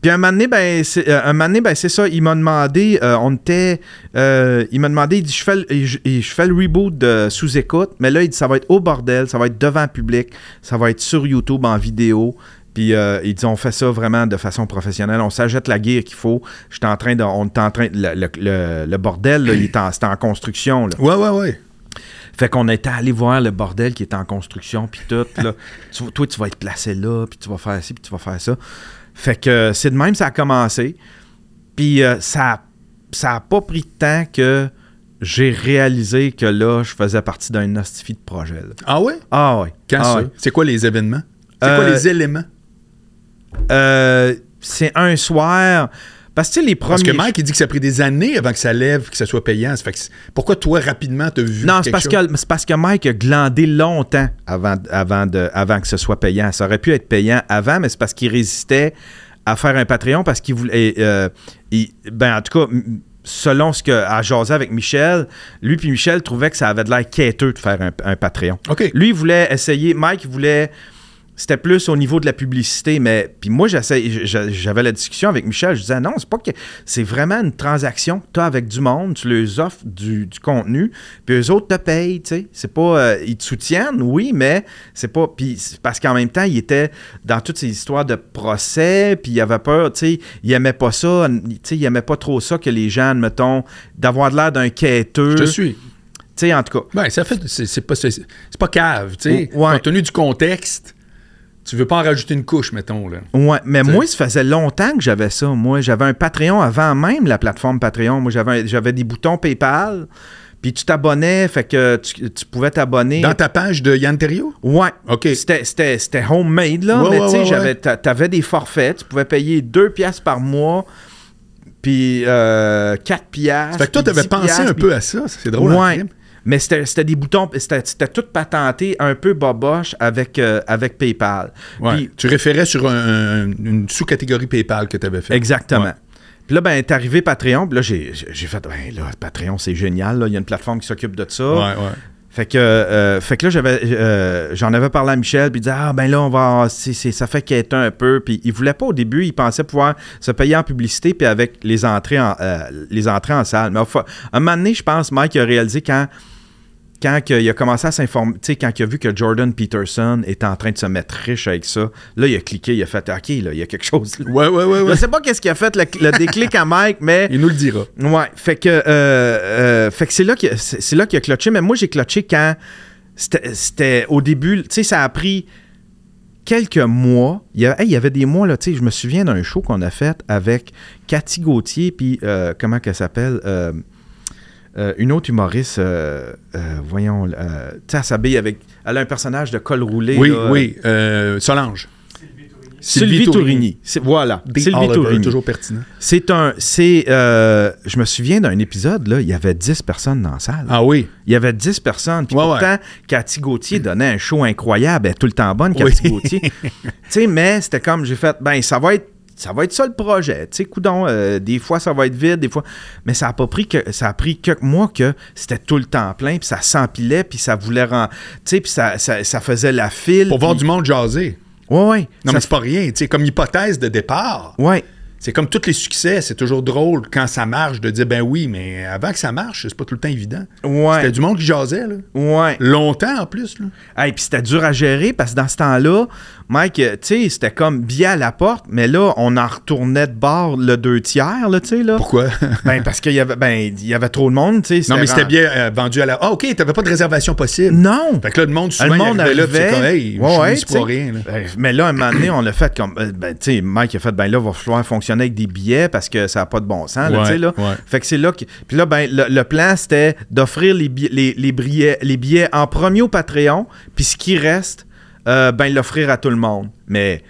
Puis un moment donné, ben, c'est, euh, un moment donné, ben, c'est ça, il m'a demandé, euh, on était, euh, il m'a demandé, il dit, je fais, le, je, je fais le reboot de sous-écoute, mais là, il dit, ça va être au bordel, ça va être devant le public, ça va être sur YouTube en vidéo. Puis euh, il dit, on fait ça vraiment de façon professionnelle, on s'achète la gear qu'il faut. J'étais en train de, on était en train, le, le- le- le bordel, là, il est en, c'était en construction, là. Ouais, ouais, ouais. Fait qu'on était allé voir le bordel qui est en construction, puis tout. Là. Tu- toi, tu vas être placé là, puis tu vas faire ci, puis tu vas faire ça. Fait que euh, c'est de même, ça a commencé. Puis euh, ça, ça a pas pris de temps que j'ai réalisé que là, je faisais partie d'un hostifi de projet. là. Ah ouais? Ah ouais. Quand Ah ça? ouais. C'est quoi les événements? C'est quoi Euh, les éléments? Euh, c'est un soir. Parce que les premiers. Parce que Mike, il dit que ça a pris des années avant que ça lève, que ça soit payant. Ça fait que c'est- pourquoi toi, rapidement, t'as vu Non, c'est parce, chose? que, c'est parce que Mike a glandé longtemps avant, avant, de, avant que ce soit payant. Ça aurait pu être payant avant, mais c'est parce qu'il résistait à faire un Patreon parce qu'il voulait. euh, il- ben, en tout cas, selon ce que à jaser avec Michel, lui puis Michel trouvaient que ça avait de l'air quêteux de faire un, un Patreon. Lui, il voulait essayer. Mike, voulait. C'était plus au niveau de la publicité, mais puis moi, j'avais la discussion avec Michel. Je disais non, c'est pas que c'est vraiment une transaction que tu as avec du monde, tu leur offres du, du contenu, puis eux autres te payent, tu sais. C'est pas. euh, ils te soutiennent, oui, mais c'est pas. Puis parce qu'en même temps, il était dans toutes ces histoires de procès, puis il avait peur, tu sais, il aimait pas ça, tu sais, il aimait pas trop ça que les gens, mettons, d'avoir de l'air d'un quêteux. Je te Tu suis. sais, en tout cas. Ben, ça fait. C'est pas, c'est- c'est pas cave, tu sais. Ouais. Compte tenu du contexte, tu veux pas en rajouter une couche, mettons, là. Ouais, mais T'sais. moi, ça faisait longtemps que j'avais ça. Moi, j'avais un Patreon avant même la plateforme Patreon. Moi, j'avais, des boutons PayPal. Puis tu t'abonnais, fait que tu, tu pouvais t'abonner. Dans ta page de Yann Terriot? Ouais. OK. C'était, c'était, c'était homemade, là. Ouais, mais ouais, tu sais, ouais, t'avais des forfaits. Tu pouvais payer 2 piastres par mois. Puis euh, 4 piastres. Fait que toi, t'avais 10 pensé piastres, un puis- peu à ça. C'est drôle. Ouais. Mais c'était, des boutons, c'était, tout patenté un peu boboche avec, euh, avec PayPal. Ouais. Puis- tu référais sur un- un- une sous-catégorie PayPal que tu avais fait. Exactement. Ouais. Puis là, ben, t'es arrivé Patreon. Puis là, j'ai, fait, ben là, Patreon, c'est génial. là. Il y a une plateforme qui s'occupe de ça. Ouais, ouais. Fait que, euh, fait que là, j'avais, euh, j'en avais parlé à Michel, puis il disait, ah, ben là, on va, c'est, c'est- ça fait quêter un peu. Puis il voulait pas au début, il pensait pouvoir se payer en publicité, puis avec les entrées en, euh, les entrées en salle. Mais enfin, un moment donné, je pense, Mike a réalisé quand, quand il a commencé à s'informer, tu sais, quand il a vu que Jordan Peterson était en train de se mettre riche avec ça, là, il a cliqué, il a fait, OK, là, il y a quelque chose. là. Ouais, ouais, ouais. ouais. Je sais pas qu'est-ce qui a fait le, le déclic à Mike, mais Il nous le dira. Ouais, fait que, euh, euh, fait que c'est là qu'il qu'il a clutché, mais moi j'ai clutché quand c'était au début, tu sais, ça a pris quelques mois. Il y, a- hey, il y avait des mois, là, tu sais, je me souviens d'un show qu'on a fait avec Cathy Gauthier, puis euh, comment qu'elle s'appelle euh, une autre humoriste, euh, euh, voyons, euh, tu sais, elle s'habille avec. Elle a un personnage de col roulé. Oui, là, oui. Solange. Sylvie Tourigny. C'est- Voilà. Sylvie Tourigny. toujours pertinent. C'est un. C'est. euh, je me souviens d'un épisode, là, il y avait 10 personnes dans la salle. Ah oui. Il y avait 10 personnes. Puis Ouais, pourtant, Cathy Gauthier donnait un show incroyable. Elle est tout le temps bonne, Oui. Cathy Gauthier. tu sais, mais c'était comme, j'ai fait, ben, ça va être. Ça va être ça le projet. Tu sais, coudon, euh, des fois ça va être vide, des fois. Mais ça a pas pris que. Ça a pris quelques mois que c'était tout le temps plein, puis ça s'empilait, puis ça voulait rendre. Tu sais, puis ça, ça, ça faisait la file. Pour voir du monde jaser. Ouais, ouais. Non, Ça mais c'est pas rien. Tu sais, comme hypothèse de départ, Ouais. c'est comme tous les succès. C'est toujours drôle quand ça marche de dire ben oui, mais avant que ça marche, c'est pas tout le temps évident. C'était Ouais. du monde qui jasait, là. Ouais. Longtemps en plus, là. Hey, puis c'était dur à gérer parce que dans ce temps-là, Mike, euh, tu sais, c'était comme billet à la porte, mais là, on en retournait de bord le deux tiers, là, tu sais, là. Pourquoi? Ben, parce qu'il y avait, ben, il y avait trop de monde, tu sais. non, mais c'était bien euh, vendu à la. Ah, OK, t'avais pas de réservation possible. Non! Fait que là, le monde, souvent, Le il monde arrivait là, arrivait. comme, hey, Ouais, je pour rien, là. Ben, mais là, un moment donné, on l'a fait comme. euh, Ben, tu sais, Mike a fait, ben là, il va falloir fonctionner avec des billets parce que ça n'a pas de bon sens, là, Ouais, tu sais, là. ouais. Fait que c'est là que. Puis là, ben, le, le plan, c'était d'offrir les, billets- les, les, billets, les billets en premier au Patreon, puis ce qui reste, euh, ben, l'offrir à tout le monde. Mais.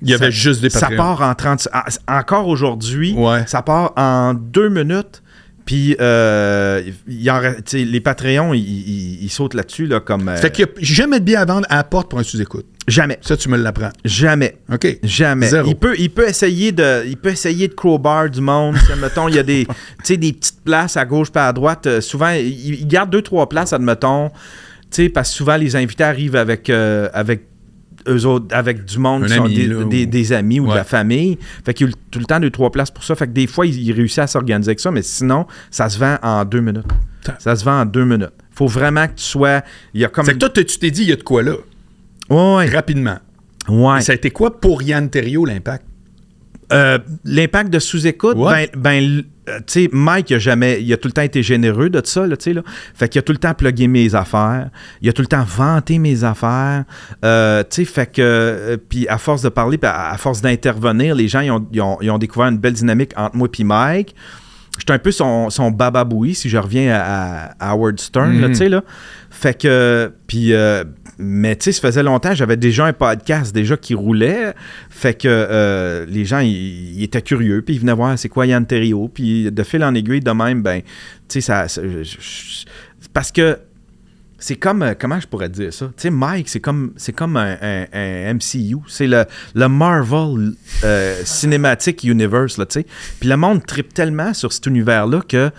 Il y avait ça- juste des Ça Patreons. part en 30. en- Encore aujourd'hui, Ouais. ça part en deux minutes. Puis, euh, il en les Patreons, ils, ils- ils sautent là-dessus, là, comme. euh, Fait qu'il n'y a jamais de billets à vendre à la porte pour un sous-écoute. Jamais. Ça, tu me l'apprends. Jamais. OK. Jamais. Zéro. Il peut, il peut essayer de, il peut essayer de crowbar du monde. Il y a des, tu sais, des petites places à gauche pas à droite. Euh, souvent, il, il garde deux trois places, admettons. Tu sais, parce que souvent les invités arrivent avec, euh, avec eux autres, avec du monde qui sont des, là, des- ou- des amis ou de la famille. Fait qu'il y a tout le temps deux trois places pour ça. Fait que des fois, il, il réussit à s'organiser avec ça, mais sinon, ça se vend en deux minutes. Ça se vend en deux minutes. Faut vraiment que tu sois. Il y a comme. C'est que toi, tu t'es dit, il y a de quoi là, Ouais, rapidement. ouais. Ça a été quoi pour Yann Terriot, l'impact? Euh, L'impact de sous-écoute, ben, ben euh, tu sais, Mike, il a jamais, il a tout le temps été généreux de ça, là, tu sais, là. Fait qu'il a tout le temps plugué mes affaires. Il a tout le temps vanté mes affaires. Euh, tu sais, fait que, euh, puis à force de parler, puis à, à force d'intervenir, les gens, ils ont, ils ont- ils ont découvert une belle dynamique entre moi et Mike. J'étais un peu son, son bababoui, si je reviens à, à Howard Stern, Mhm. tu sais, là. Fait que, puis, euh, mais tu sais, ça faisait longtemps, j'avais déjà un podcast déjà qui roulait. Fait que euh, les gens, ils, étaient curieux, puis ils venaient voir c'est quoi Yann Terriot. Puis de fil en aiguille, de même, ben, tu sais, ça. parce que c'est comme euh, comment je pourrais dire ça? Tu sais Mike c'est comme c'est comme un, MCU c'est le, Marvel euh, Cinematic Universe là tu sais puis le monde tripe tellement sur cet univers là que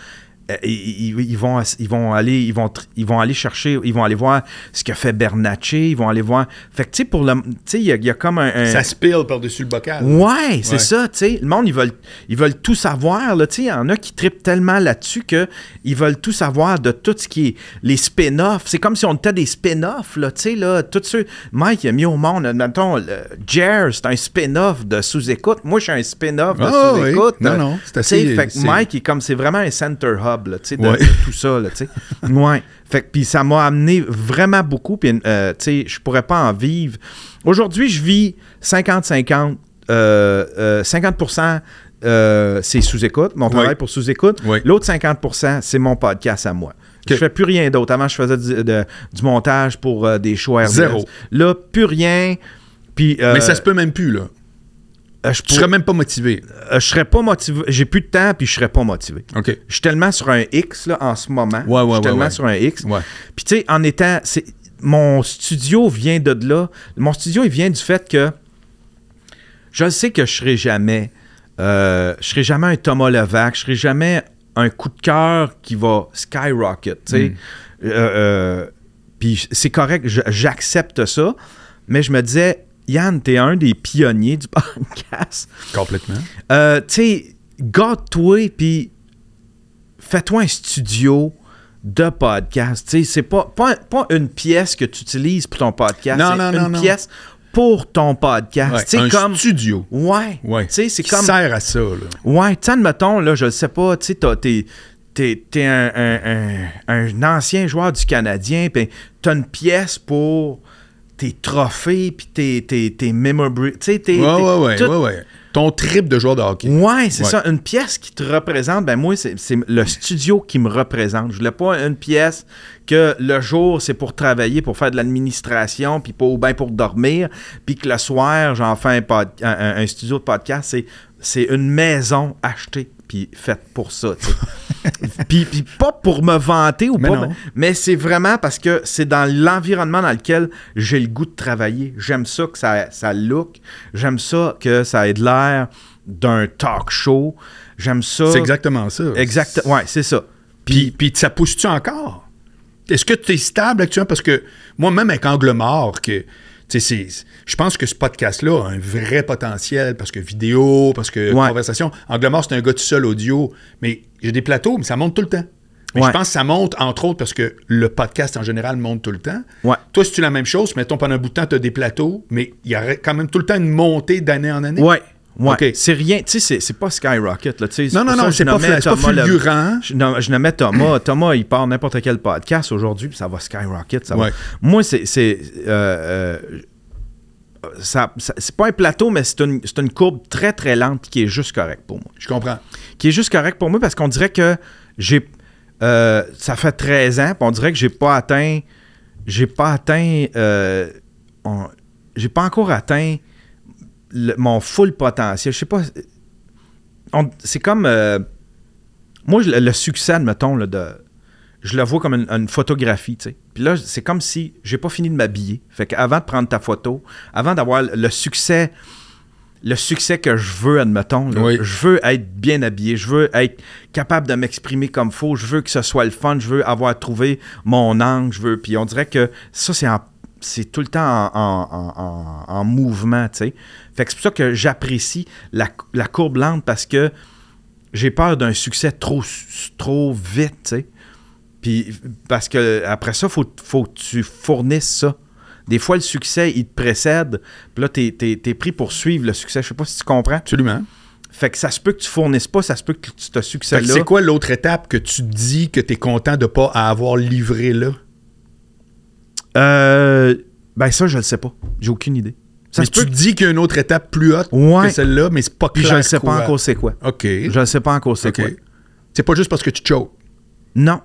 ils, ils- vont ils vont aller ils vont ils vont aller chercher ils vont aller voir ce que fait Bernatchez ils vont aller voir fait que tu sais pour le tu sais il y, a- il y a comme un, un- Ça spille par-dessus le bocal. Ouais, c'est ça, tu sais. Le monde, ils veulent, ils veulent tout savoir, là, tu sais. Il y en a qui tripent tellement là-dessus que ils veulent tout savoir de tout ce qui est les spin-offs. C'est comme si on était des spin-offs, là, tu sais, là. Tout ceux... Mike, il a mis au monde, mettons, Jer, c'est un spin-off de sous-écoute. Moi, je suis un spin-off de Ah, oui. sous-écoute. Non, non, c'est assez- Fait que Mike, il comme, c'est vraiment un center hub, là, de, Ouais. de tout ça, là, ouais. Fait puis ça m'a amené vraiment beaucoup, puis, euh, je pourrais pas en vivre. Aujourd'hui, je vis 50-50, euh, euh, 50%. euh, c'est sous-écoute, mon travail Ouais. pour sous-écoute. Ouais. L'autre 50%, c'est mon podcast à moi. Ok. Je fais plus rien d'autre. Avant, je faisais du, de- du montage pour euh, des shows RDS. Zéro. Là, plus rien. Puis, euh, Mais ça se peut même plus, là. Euh, je, Tu serais même pas motivé. euh, je serais pas motivé. J'ai plus de temps, puis je serais pas motivé. OK. Je suis tellement sur un X là, en ce moment. Ouais, ouais, je suis tellement ouais. sur un X. Puis tu sais, en étant. Mon studio vient de là. Mon studio, il vient du fait que je sais que je serai jamais. euh, je serai jamais un Thomas Levac. Je serai jamais un coup de cœur qui va skyrocket. tu sais. Mm. Euh, euh, puis c'est correct, j'accepte ça. Mais je me disais, Yann, t'es un des pionniers du podcast. Complètement. Euh, tu sais, garde-toi, puis fais-toi un studio de podcast. Tu sais, c'est pas, pas, pas une pièce que tu utilises pour ton podcast. Non, non, une non, pièce pour ton podcast. Ouais, un comme... studio. Ouais. Ouais. Tu sais, c'est comme... sert à ça, là. Ouais, tu sais, admettons, là, je sais pas, tu sais, t'es, t'es, t'es un, un- un- un ancien joueur du Canadien, puis t'as une pièce pour tes trophées, puis tes, tes, tes memorabilia, tu sais, tes... Ouais, ouais, ouais. Ton trip de joueur de hockey. Ouais, c'est ça. Une pièce qui te représente, ben moi, c'est le studio qui me représente. Je voulais pas une pièce que le jour, c'est pour travailler, pour faire de l'administration, puis pas ou bien pour dormir, puis que le soir, j'en fais un, un- studio de podcast. C'est une maison achetée, puis faite pour ça, puis, puis pas pour me vanter ou Mais pas, non. mais, c'est vraiment parce que c'est dans l'environnement dans lequel j'ai le goût de travailler. J'aime ça que ça, ça look. J'aime ça que ça ait de l'air d'un talk show. J'aime ça. C'est exactement ça. Exact. Ouais, c'est ça. Puis, puis ça pousse-tu encore? Est-ce que tu es stable actuellement? Parce que moi-même, avec Angle Mort, que, je pense que ce podcast-là a un vrai potentiel parce que vidéo, parce que Ouais. conversation. Angle Mort, c'est un gars tout seul audio, mais j'ai des plateaux, mais ça monte tout le temps. Mais Ouais. je pense que ça monte, entre autres, parce que le podcast en général monte tout le temps. Ouais. Toi, si tu la même chose, mettons pendant un bout de temps, tu as des plateaux, mais il y aurait quand même tout le temps une montée d'année en année. Ouais. Ouais. C'est rien. Tu sais, c'est- pas Skyrocket. Là, tu sais, Non, non, non, c'est pas, fulgurant. Je, je nommais Thomas. Thomas, il part n'importe quel podcast aujourd'hui, puis ça va skyrocket. Ça va- Ouais. Moi, c'est. c'est, euh, euh, ça, ça- c'est pas un plateau, mais c'est une, une courbe très, très lente qui est juste correcte pour moi. Je comprends. Qui est juste correcte pour moi parce qu'on dirait que j'ai. euh, ça fait 13 ans, puis on dirait que j'ai pas atteint. J'ai pas atteint. j'ai pas encore atteint le- mon full potentiel. Je sais pas. c'est comme. euh, moi, je- le succès, admettons, là, de, je le vois comme une, une photographie, tu sais. Puis là, c'est comme si j'ai pas fini de m'habiller. Fait qu'avant de prendre ta photo, avant d'avoir le succès, le succès que je veux, admettons, là, Oui. je veux être bien habillé, je veux être capable de m'exprimer comme faut, je veux que ce soit le fun, je veux avoir trouvé mon angle, je veux. Puis on dirait que ça, c'est c'est tout le temps en, en- en- en- en mouvement, tu sais. Fait que c'est pour ça que j'apprécie la, la courbe lente parce que j'ai peur d'un succès trop, trop vite, tu sais. Puis parce que après ça, faut, faut que tu fournisses ça. Des fois, le succès, il te précède. Puis là, t'es, t'es pris pour suivre le succès. Je sais pas si tu comprends. Absolument. Fait que ça se peut que tu fournisses pas, ça se peut que tu ce Fait que succès-là. c'est quoi l'autre étape que tu dis que tu es content de pas avoir livré là? Euh, ben ça, je le sais pas. J'ai aucune idée. Ça Mais se tu peut dis qu'il y a une autre étape plus haute Ouais. que celle-là, mais c'est pas Puis clair je ne sais quoi. pas encore c'est quoi. OK. Je ne sais pas encore c'est quoi. C'est pas juste parce que tu choques. Non.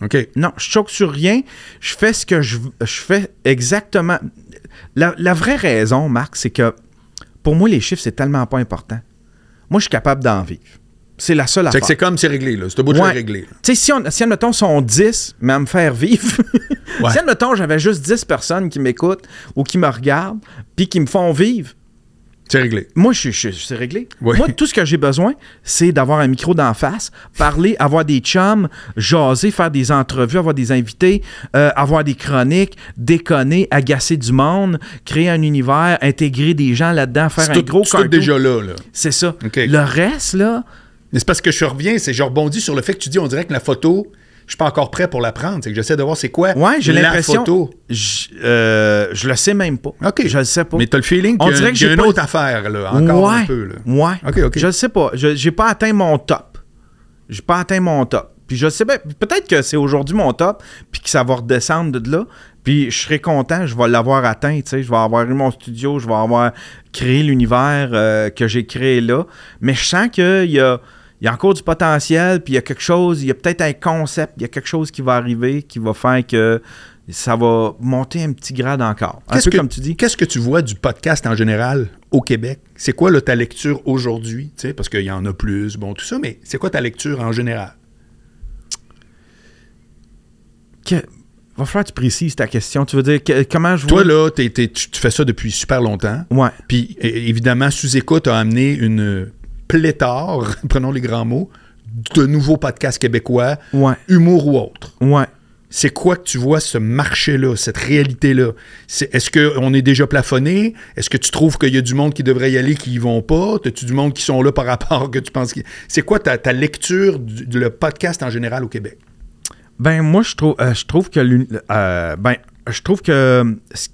OK. Non, je choque sur rien. Je fais ce que je, je fais exactement. La, la vraie raison, Marc, c'est que pour moi, les chiffres, c'est tellement pas important. Moi, je suis capable d'en vivre. C'est la seule C'est affaire. c'est comme c'est réglé, là. C'est au bout de Ouais. réglé. Tu sais, si, on, si, admettons, sont 10, mais à me faire vivre, Ouais. si, admettons, j'avais juste 10 personnes qui m'écoutent ou qui me regardent, puis qui me font vivre, C'est réglé. moi, je, je- c'est réglé. Oui. Moi, tout ce que j'ai besoin, c'est d'avoir un micro d'en face, parler, avoir des chums, jaser, faire des entrevues, avoir des invités, euh, avoir des chroniques, déconner, agacer du monde, créer un univers, intégrer des gens là-dedans, faire un tout, gros c'est tout cartoon. déjà là, là. C'est ça. Le reste, là, Mais c'est parce que je reviens, c'est je rebondis sur le fait que tu dis, on dirait que la photo, je suis pas encore prêt pour la prendre. C'est que j'essaie de voir c'est quoi ouais, j'ai l'impression. photo. Je, euh, je le sais même pas. OK. Je le sais pas. Mais tu as le feeling On qu'il y a, dirait que y a j'ai une pas- autre affaire, là, encore ouais, un peu. Là. Ouais. OK, OK. Je ne sais pas. Je j'ai pas atteint mon top. J'ai pas atteint mon top. Puis je sais bien, peut-être que c'est aujourd'hui mon top, puis que ça va redescendre de là. Puis je serai content, je vais l'avoir atteint, tu sais. Je vais avoir eu mon studio, je vais avoir créé l'univers euh, que j'ai créé là. Mais je sens qu'il y a, il y a encore du potentiel, puis il y a quelque chose, il y a peut-être un concept, il y a quelque chose qui va arriver qui va faire que ça va monter un petit grade encore. Un Qu'est-ce peu que, comme tu dis. Qu'est-ce que tu vois du podcast en général au Québec? C'est quoi là, ta lecture aujourd'hui? Parce qu'il y en a plus, bon, tout ça, mais c'est quoi ta lecture en général? Que- va falloir que tu précises ta question. Tu veux dire que- comment je Toi, vois? là, t'es- t'es- tu, tu fais ça depuis super longtemps. Ouais. Puis, évidemment, Sous-Écoute a amené une pléthore, prenons les grands mots, de nouveaux podcasts québécois, Ouais. humour ou autre. Ouais. C'est quoi que tu vois ce marché-là, cette réalité-là? C'est- Est-ce qu'on est déjà plafonné? Est-ce que tu trouves qu'il y a du monde qui devrait y aller qui y vont pas? As-tu du monde qui sont là par rapport que tu penses qu'il- C'est quoi ta, ta lecture du du- le podcast en général au Québec? Ben moi je trouve euh, je trouve que euh, ben je trouve que euh, ce-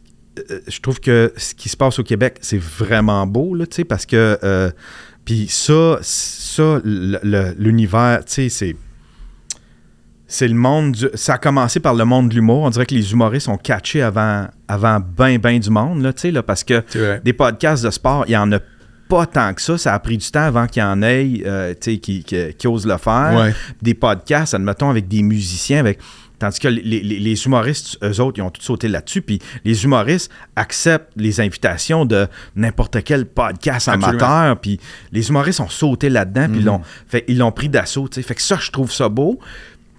je trouve que ce qui se passe au Québec c'est vraiment beau là tu sais parce que euh, puis ça ça l'univers tu sais c'est c'est le monde du- ça a commencé par le monde de l'humour on dirait que les humoristes ont catché avant avant ben ben du monde là tu sais là parce que des podcasts de sport, il n'y en a pas tant que ça. Ça a pris du temps avant qu'il y en ait euh, tu sais, qui, qui, qui osent le faire. Ouais. Des podcasts, admettons, avec des musiciens, avec. Tandis que les, les- les humoristes, eux autres, ils ont tous sauté là-dessus. Puis les humoristes acceptent les invitations de n'importe quel podcast Absolument. amateur. Puis les humoristes ont sauté là-dedans. Puis ils l'ont- ils l'ont pris d'assaut. Fait que ça, je trouve ça beau.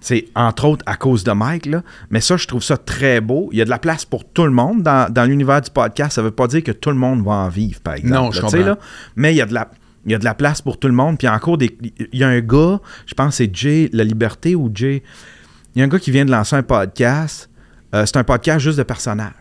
C'est entre autres à cause de Mike, là. mais ça, je trouve ça très beau. Il y a de la place pour tout le monde dans, dans l'univers du podcast. Ça veut pas dire que tout le monde va en vivre, par exemple. Non, je là, comprends. là. Mais il y a de la. Il y a de la place pour tout le monde. Puis encore, des, il y a un gars, je pense que c'est Jay La Liberté ou Jay. Il y a un gars qui vient de lancer un podcast. Euh, c'est un podcast juste de personnages.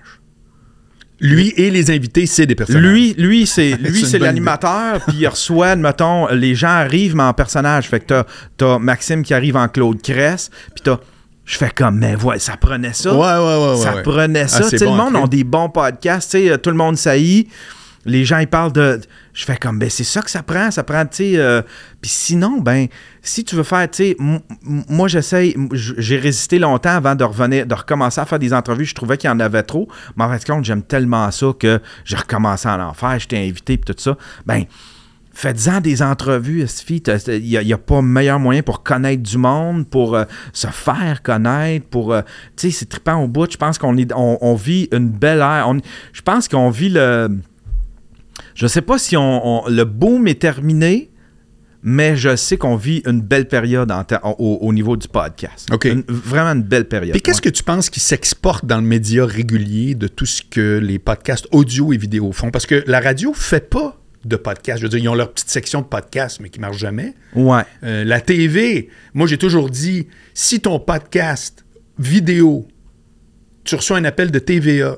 Lui et les invités, c'est des personnages. Lui, lui c'est lui c'est l'animateur, puis il reçoit, mettons, les gens arrivent, mais en personnage. Fait que t'as, t'as Maxime qui arrive en Claude Cress, puis t'as. Je fais comme, mais ouais, ça prenait ça. Ouais, ouais, ouais. ça ouais. prenait ça. Ah, bon, le monde a des bons podcasts. tu sais, euh, tout le monde saillit. Les gens, ils parlent de. Je fais comme, ben, c'est ça que ça prend. Ça prend, tu sais. euh, Puis sinon, ben, si tu veux faire, tu sais, moi, j'essaye. J'ai résisté longtemps avant de revenir, de recommencer à faire des entrevues. Je trouvais qu'il y en avait trop. Mais en fait, compte, j'aime tellement ça que j'ai recommencé à en faire. J'étais invité, puis tout ça. Ben, Faites-en des entrevues. Il n'y a, pas meilleur moyen pour connaître du monde, pour euh, se faire connaître, pour. euh, tu sais, c'est trippant au bout. Je pense qu'on on, on vit une belle ère. Je pense qu'on vit le. Je sais pas si on, on- le boom est terminé, mais je sais qu'on vit une belle période en au, au niveau du podcast. Une- vraiment une belle période. Puis qu'est-ce que tu penses qui s'exporte dans le média régulier de tout ce que les podcasts audio et vidéo font? Parce que la radio fait pas de podcasts. Je veux dire, ils ont leur petite section de podcasts, mais qui marche jamais. Ouais. Euh, la TV, moi j'ai toujours dit, si ton podcast vidéo, tu reçois un appel de TVA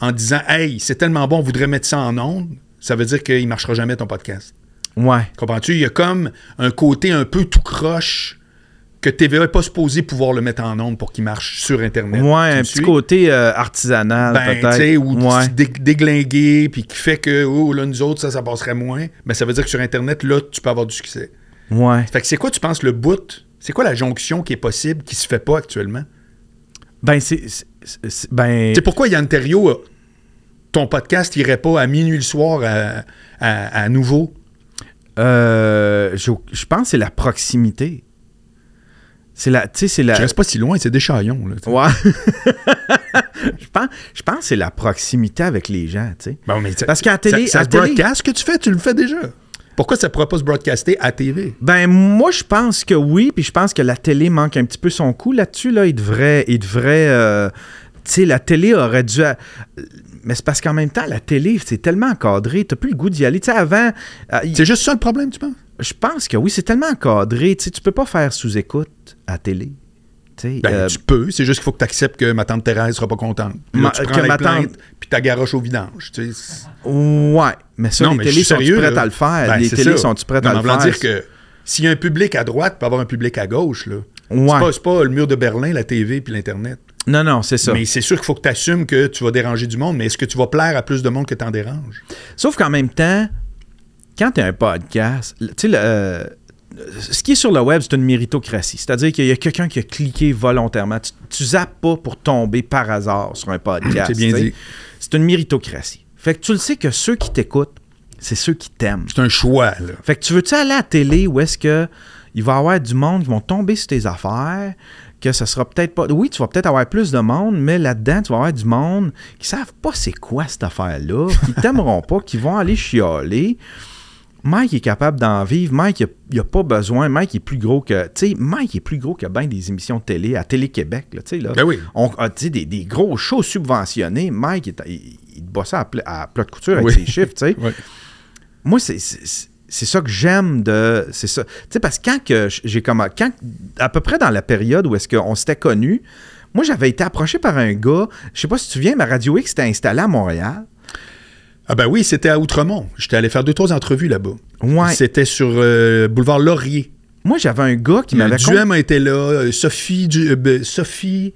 en disant Hey, c'est tellement bon, on voudrait mettre ça en ondes, ça veut dire qu'il ne marchera jamais ton podcast. Ouais. Comprends-tu? Il y a comme un côté un peu tout croche que TVA n'est pas supposé pouvoir le mettre en ondes pour qu'il marche sur Internet. Ouais, un petit côté euh, artisanal, Ben, tu peut-être. sais, ou ouais. dé- déglingué, puis qui fait que, oh, là, nous autres, ça, ça passerait moins. Mais ça veut dire que sur Internet, là, tu peux avoir du succès. Ouais. Fait que c'est quoi, tu penses, le bout? C'est quoi la jonction qui est possible, qui se fait pas actuellement? Ben, c'est. c'est- c'est- Ben. Tu sais, pourquoi Yann Terriot, ton podcast irait pas à minuit le soir à, à- à nouveau? Euh, je, je pense que c'est la proximité. C'est la. C'est la. Je reste pas si loin, c'est des chaillons. Là. Ouais. je pense, je pense que c'est la proximité avec les gens, tu sais. Bon, mais Parce qu'à télé- ça, ça à se télé- broadcast que tu fais, tu le fais déjà. Pourquoi ça ne pourrait pas se broadcaster à TV? Ben, moi, je pense que oui, puis je pense que la télé manque un petit peu son coup là-dessus. Là. Il devrait. Il devrait euh, tu sais, la télé aurait dû. Mais c'est parce qu'en même temps, la télé, c'est tellement encadré. Tu plus le goût d'y aller. Tu sais, avant. euh, C'est juste ça le problème, tu penses? je pense que oui, c'est tellement encadré. Tu sais, tu peux pas faire sous-écoute à télé. Ben, euh, tu peux, c'est juste qu'il faut que tu acceptes que ma tante Thérèse sera pas contente. Puis là, Ma- tu prends que ma tante- puis ta garoche au vidange. tu sais. Ouais, mais ça, Non, les mais télés suis sérieux, sont prêtes là. à le faire? Ben, les télés sont-tu prêtes Non, à le faire? dire que s'il y a un public à droite, il peut y avoir un public à gauche. Là. Ouais. C'est, pas, c'est pas le mur de Berlin, la TV puis l'Internet. Non, non, c'est ça. Mais c'est sûr qu'il faut que tu assumes que tu vas déranger du monde, mais est-ce que tu vas plaire à plus de monde que t'en déranges? Sauf qu'en même temps, quand tu as un podcast, tu sais, euh, ce qui est sur le web, c'est une méritocratie. C'est-à-dire qu'il y a quelqu'un qui a cliqué volontairement. Tu, tu zappes pas pour tomber par hasard sur un podcast. C'est bien tu dit. C'est une méritocratie. Fait que tu le sais que ceux qui t'écoutent, c'est ceux qui t'aiment. C'est un choix. Là. Fait que tu veux-tu aller à la télé où est-ce que il va y avoir du monde qui vont tomber sur tes affaires, que ça sera peut-être pas. Oui, tu vas peut-être avoir plus de monde, mais là-dedans, tu vas avoir du monde qui savent pas c'est quoi cette affaire-là, qui t'aimeront pas, qui vont aller chialer. Mike est capable d'en vivre. Mike, il a, a pas besoin. Mike est plus gros que. Tu sais, Mike est plus gros que bien des émissions de télé à Télé-Québec. Là, tu sais, là. Ben oui. On a des, des gros shows subventionnés. Mike, il, il, il bossait à, pla- à plat de couture avec Oui. ses chiffres. tu sais Ouais. moi, c'est- c'est ça que j'aime de. C'est ça. Tu sais, parce que quand que j'ai comme. Quand, à peu près dans la période où est-ce qu'on s'était connus, moi, j'avais été approché par un gars. Je sais pas si tu te souviens, mais Radio X était installé à Montréal. Ah ben oui, c'était à Outremont. J'étais allé faire deux, trois entrevues là-bas. Ouais. C'était sur euh, boulevard Laurier. Moi, j'avais un gars qui m'avait. Duhem était là, euh, Sophie, Du- euh, ben, Sophie,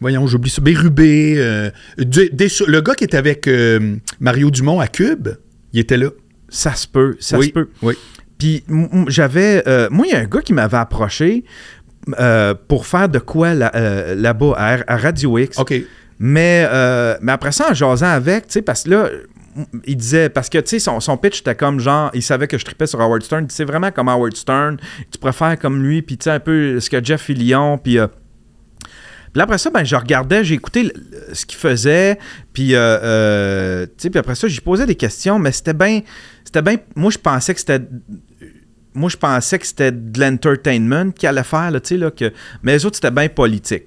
voyons, j'oublie ça, Bérubé, euh, le gars qui était avec euh, Mario Dumont à Cube, il était là. Ça se peut. Ça oui, se peut. oui. Puis j'avais. euh, moi, il y a un gars qui m'avait approché euh, pour faire de quoi là- euh, là-bas à, à Radio X. OK. Mais, euh, mais après ça, en jasant avec, tu sais, parce que là, il disait, parce que, tu sais, son, son pitch était comme genre, il savait que je tripais sur Howard Stern. C'est vraiment comme Howard Stern. Tu préfères comme lui, puis tu sais, un peu ce que Jeff Fillion, puis. euh, puis là, après ça, ben, je regardais, j'ai écouté ce qu'il faisait, puis, euh, euh, puis après ça, j'y posais des questions, mais c'était bien, c'était bien, moi, je pensais que c'était, moi, je pensais que c'était de l'entertainment qu'il allait faire, là, là, que, mais les autres, c'était bien politique.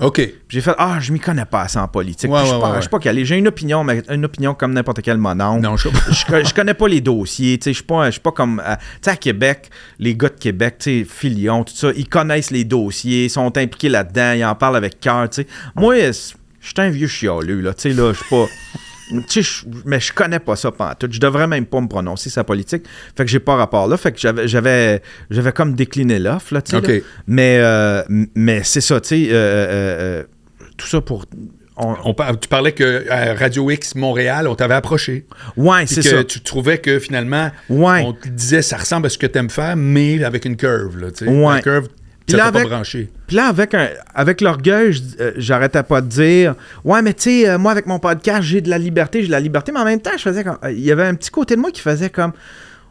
OK. J'ai fait Ah, je m'y connais pas assez en politique. Ouais, je ouais, je suis pas calé. J'ai une opinion, mais une opinion comme n'importe quel mononcle. Non, je je connais pas les dossiers. Je suis pas, pas comme. euh, tu sais, à Québec, les gars de Québec, tu sais, Filion, tout ça, ils connaissent les dossiers, sont impliqués là-dedans, ils en parlent avec cœur. Moi, je suis un vieux chialeux, là. Tu sais, là, je suis pas. Tu sais, je- mais je connais pas ça pantoute. Je devrais même pas me prononcer sa politique. Fait que j'ai pas rapport là. Fait que j'avais j'avais j'avais comme décliné l'offre, là, tu sais. Mais, euh, mais c'est ça, tu sais. euh, euh, euh, tout ça pour. on- tu parlais que à Radio X Montréal, on t'avait approché. Ouais, c'est que ça. tu trouvais que finalement, Ouais. on te disait ça ressemble à ce que tu aimes faire, mais avec une curve. Là. Ouais. La curve, Puis là, avec-. Puis là, avec, un, avec l'orgueil, euh, j'arrêtais pas de dire Ouais, mais tu sais, euh, moi, avec mon podcast, j'ai de la liberté, j'ai de la liberté. Mais en même temps, je faisais comme. euh, Il y avait un petit côté de moi qui faisait comme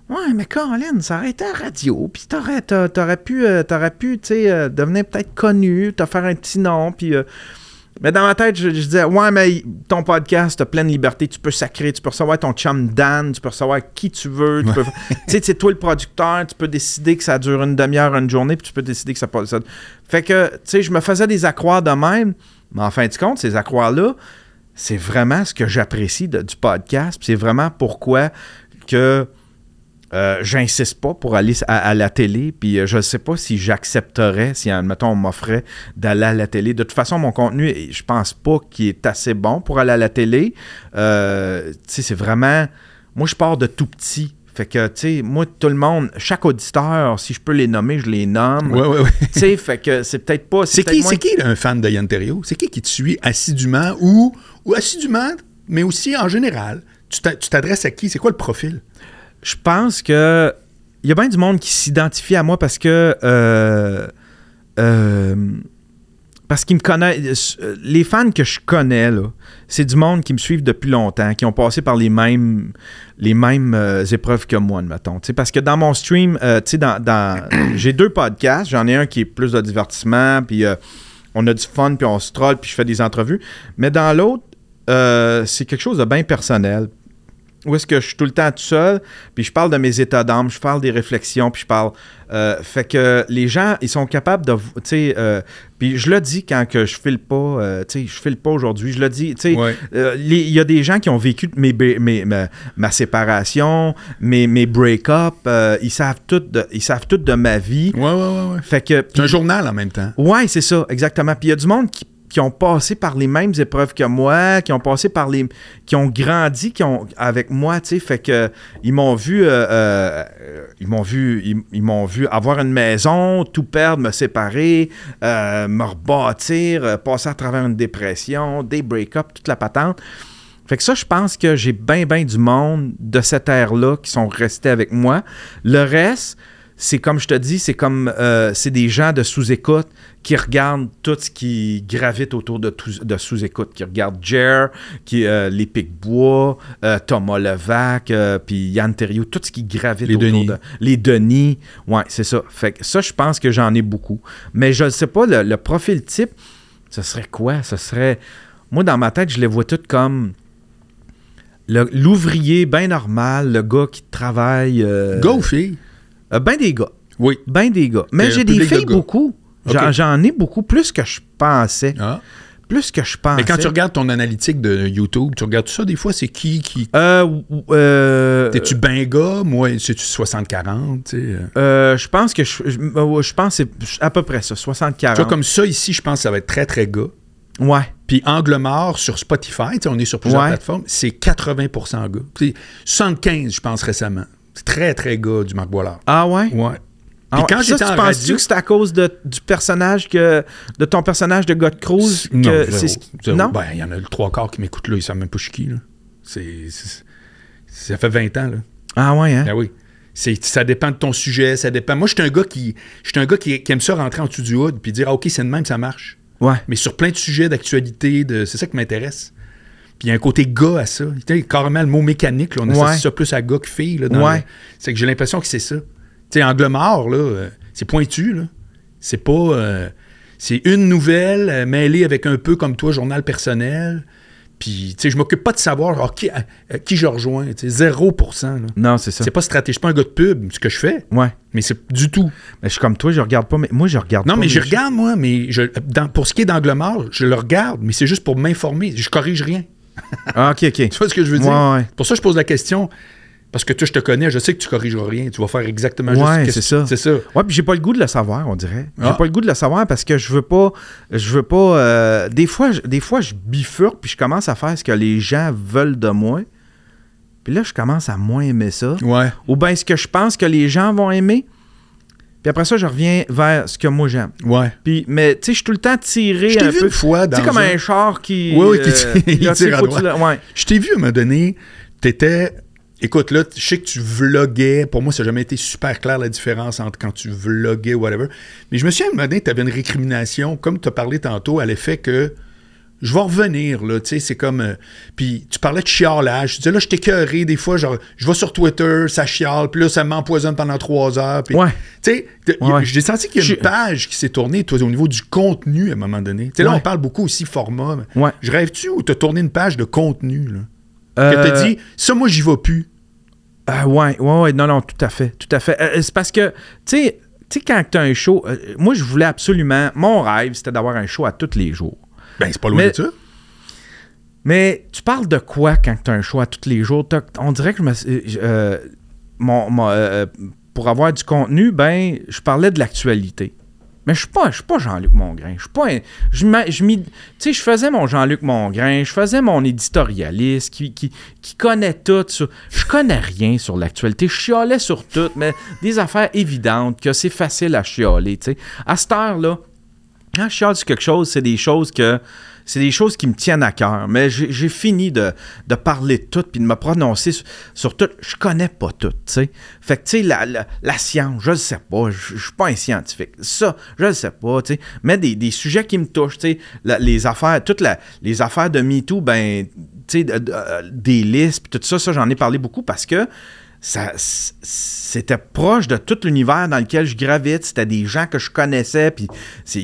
Ouais, mais Caroline, ça aurait été à radio. Puis t'aurais, t'a- t'aurais pu, t'aurais pu tu sais, devenir peut-être connu, te faire un petit nom. Puis. euh, mais dans ma tête, je, je disais, ouais, mais ton podcast, t'as pleine liberté, tu peux sacrer, tu peux recevoir ton chum Dan, tu peux recevoir qui tu veux, tu peux... tu sais, c'est toi le producteur, tu peux décider que ça dure une demi-heure, une journée, puis tu peux décider que ça passe... ça- Fait que, tu sais, je me faisais des accroires de même, mais en fin de compte, ces accroires-là, c'est vraiment ce que j'apprécie du podcast, puis c'est vraiment pourquoi que euh, j'insiste pas pour aller à, à la télé, puis euh, je ne sais pas si j'accepterais, si, admettons, on m'offrait d'aller à la télé. De toute façon, mon contenu, je pense pas qu'il est assez bon pour aller à la télé. Euh, tu sais, c'est vraiment... Moi, je pars de tout petit. Fait que, tu sais, moi, tout le monde, chaque auditeur, si je peux les nommer, je les nomme. Ouais, ouais, ouais. Tu sais, fait que c'est peut-être pas... C'est qui, moins- qui un fan de Yann? C'est qui qui te suit assidûment ou, ou assidûment, mais aussi en général? Tu t'adresses à qui? C'est quoi le profil? Je pense que il y a bien du monde qui s'identifie à moi parce que euh, euh, parce qu'ils me connaissent. euh, Les fans que je connais, là, c'est du monde qui me suivent depuis longtemps, qui ont passé par les mêmes, les mêmes épreuves que moi. Tu sais, parce que dans mon stream, dans, j'ai deux podcasts. J'en ai un qui est plus de divertissement, puis on a du fun, puis on se troll, puis je fais des entrevues. Mais dans l'autre, c'est quelque chose de bien personnel. Où est-ce que je suis tout le temps tout seul, puis je parle de mes états d'âme, je parle des réflexions, puis je parle. euh, fait que les gens, ils sont capables de. Tu sais, euh, puis je le dis quand que je file pas, euh, tu sais, je file pas aujourd'hui, je le dis, tu sais, Ouais. euh, il y a des gens qui ont vécu mes, mes- ma, ma séparation, mes, mes break-up, ils savent tout de, ils savent tout de ma vie. Ouais, ouais, ouais. ouais. Fait que. C'est un journal en même temps. Ouais, c'est ça, exactement. Puis il y a du monde qui, qui ont passé par les mêmes épreuves que moi, qui ont passé par les. qui ont grandi qui ont, avec moi, tu sais. Fait que ils m'ont vu. euh, euh, ils m'ont vu. Ils, m'ont vu avoir une maison, tout perdre, me séparer, euh, me rebâtir, passer à travers une dépression, des break-up, toute la patente. Fait que ça, je pense que j'ai bien, bien du monde de cette ère-là qui sont restés avec moi. Le reste, c'est comme je te dis, c'est comme euh, c'est des gens de sous-écoute qui regardent tout ce qui gravite autour de, tout- de sous-écoute, qui regardent Jer, qui euh, les Picbois, euh, Thomas Levac, puis Yann Terriot, tout ce qui gravite Les autour Denis. de les Denis. Ouais, c'est ça. Fait que ça, je pense que j'en ai beaucoup. Mais je ne sais pas, le, le profil type, ce serait quoi? Ce serait. Moi, dans ma tête, je les vois toutes comme l'ouvrier bien normal, le gars qui travaille. fille? Euh, ben des gars. Oui. Ben des gars. Mais un j'ai des de filles beaucoup. J'en ai beaucoup, plus que je pensais. Ah. Plus que je pensais. Mais quand tu regardes ton analytique de YouTube, tu regardes tout ça, des fois, c'est qui qui. Euh, euh, T'es-tu ben gars? Moi, c'est-tu 60-40? tu sais, euh? euh, je pense que je, je, euh, je pense que c'est à peu près ça, 60-40. Tu vois, comme ça, ici, je pense que ça va être très, très gars. Ouais. Puis Angle Mort sur Spotify, tu sais, on est sur plusieurs Ouais. plateformes, c'est 80% gars. C'est 75, je pense, récemment. C'est très, très gars du Marc Boilard. Ah ouais? Ouais. Ah quand Ça, tu en penses-tu radio... que c'est à cause de, du personnage que. de ton personnage de God Cruz? Non, que zéro, c'est ce- zéro. Non? Ben, il y en a le trois quarts qui m'écoutent là, ils savent même pas je qui, là. C'est... c'est- Ça fait 20 ans, là. Ah ouais, hein? Ben oui. C'est, ça dépend de ton sujet, ça dépend. Moi, je suis un gars qui, je suis un gars qui, qui aime ça rentrer en dessous du hood puis dire, ah, OK, c'est de même, ça marche. Ouais. Mais sur plein de sujets d'actualité, de, c'est ça qui m'intéresse. Puis il y a un côté gars à ça. Tu sais, carrément, le mot mécanique, là, on Ouais. associe ça plus à gars que fille. Là, Ouais. le- c'est que j'ai l'impression que c'est ça. Tu sais, Angle mort, là, euh, c'est pointu, là. C'est pas... euh, c'est une nouvelle euh, mêlée avec un peu comme toi, journal personnel. Puis, tu sais, je m'occupe pas de savoir qui, euh, qui je rejoins. Tu sais, 0%. là. Non, c'est ça. C'est pas stratégique. Je suis pas un gars de pub, ce que je fais. Ouais. Mais c'est du tout. Mais je suis comme toi, je regarde pas. Mais moi, je regarde Non, pas mais mes je regarde, moi, mais je, dans- pour ce qui est d'angle mort, je le regarde, mais c'est juste pour m'informer. Je corrige rien. Ah, ok, ok. Tu vois ce que je veux dire? Ouais, ouais. Pour ça, je pose la question. Parce que toi, je te connais, je sais que tu corrigeras rien. Tu vas faire exactement Ouais, juste ce que c'est ça. Ouais, puis j'ai pas le goût de le savoir, on dirait. J'ai Ah. pas le goût de le savoir parce que je veux pas. Je veux pas. euh, des, fois, je, des fois, je bifurque puis je commence à faire ce que les gens veulent de moi. Puis là, je commence à moins aimer ça. Ouais. Ou bien ce que je pense que les gens vont aimer. Puis après ça, je reviens vers ce que moi j'aime. Ouais. Puis, mais tu sais, je suis tout le temps tiré Je t'ai vu peu. une fois Tu dans sais, comme un- un char qui. Ouais, ouais, qui euh, tire- il tu tire à tu droite. ouais. Je t'ai vu à un moment donné, t'étais. Écoute, là, je sais que tu vloguais. Pour moi, ça n'a jamais été super clair la différence entre quand tu vloguais ou whatever. Mais je me souviens, à un moment donné, tu avais une récrimination, comme tu as parlé tantôt, à l'effet que je vais revenir, là, tu sais, c'est comme... euh, puis tu parlais de chialage. Tu disais, là, je t'écœuré des fois, genre, je vais sur Twitter, ça chiale, puis là, ça m'empoisonne pendant trois heures. puis- Ouais. Tu sais, Ouais. j'ai senti qu'il y a une page qui s'est tournée, toi, au niveau du contenu, à un moment donné. Tu sais, là, Ouais. on parle beaucoup aussi format. Ouais. Je rêve-tu ou t'as tourné une page de contenu, là? Euh, Que t'as dit, ça, moi, j'y vais plus. Ah ouais, ouais, ouais, non, non, tout à fait, tout à fait. Euh, c'est parce que, tu sais, tu sais, quand tu as un show, euh, moi, je voulais absolument, mon rêve, c'était d'avoir un show à tous les jours. Ben, c'est pas loin Mais- de ça. Mais tu parles de quoi quand tu as un à tous les jours? On dirait que je me. euh, mon, mon, euh, pour avoir du contenu, ben, je parlais de l'actualité. Mais je suis pas, je suis pas Jean-Luc Mongrain. Je suis pas un- je je m'y- tu sais, je faisais mon Jean-Luc Mongrain, je faisais mon éditorialiste qui, qui, qui connaît tout. Sur, je connais rien sur l'actualité. Je chialais sur tout, mais des affaires évidentes que c'est facile à sais. À cette heure-là, quand je chiale sur quelque chose, c'est des choses que c'est des choses qui me tiennent à cœur. Mais j'ai fini de, de parler de tout puis de me prononcer sur, tout. Je connais pas tout, tu sais. Fait que, tu sais, la, la, science, je le sais pas. Je je suis pas un scientifique. Ça, je le sais pas, tu sais. Mais des, des sujets qui me touchent, tu sais, les affaires, toutes les affaires de MeToo, ben, tu sais, euh, des listes puis tout ça, ça, j'en ai parlé beaucoup parce que ça, c'était proche de tout l'univers dans lequel je gravite. C'était des gens que je connaissais, puis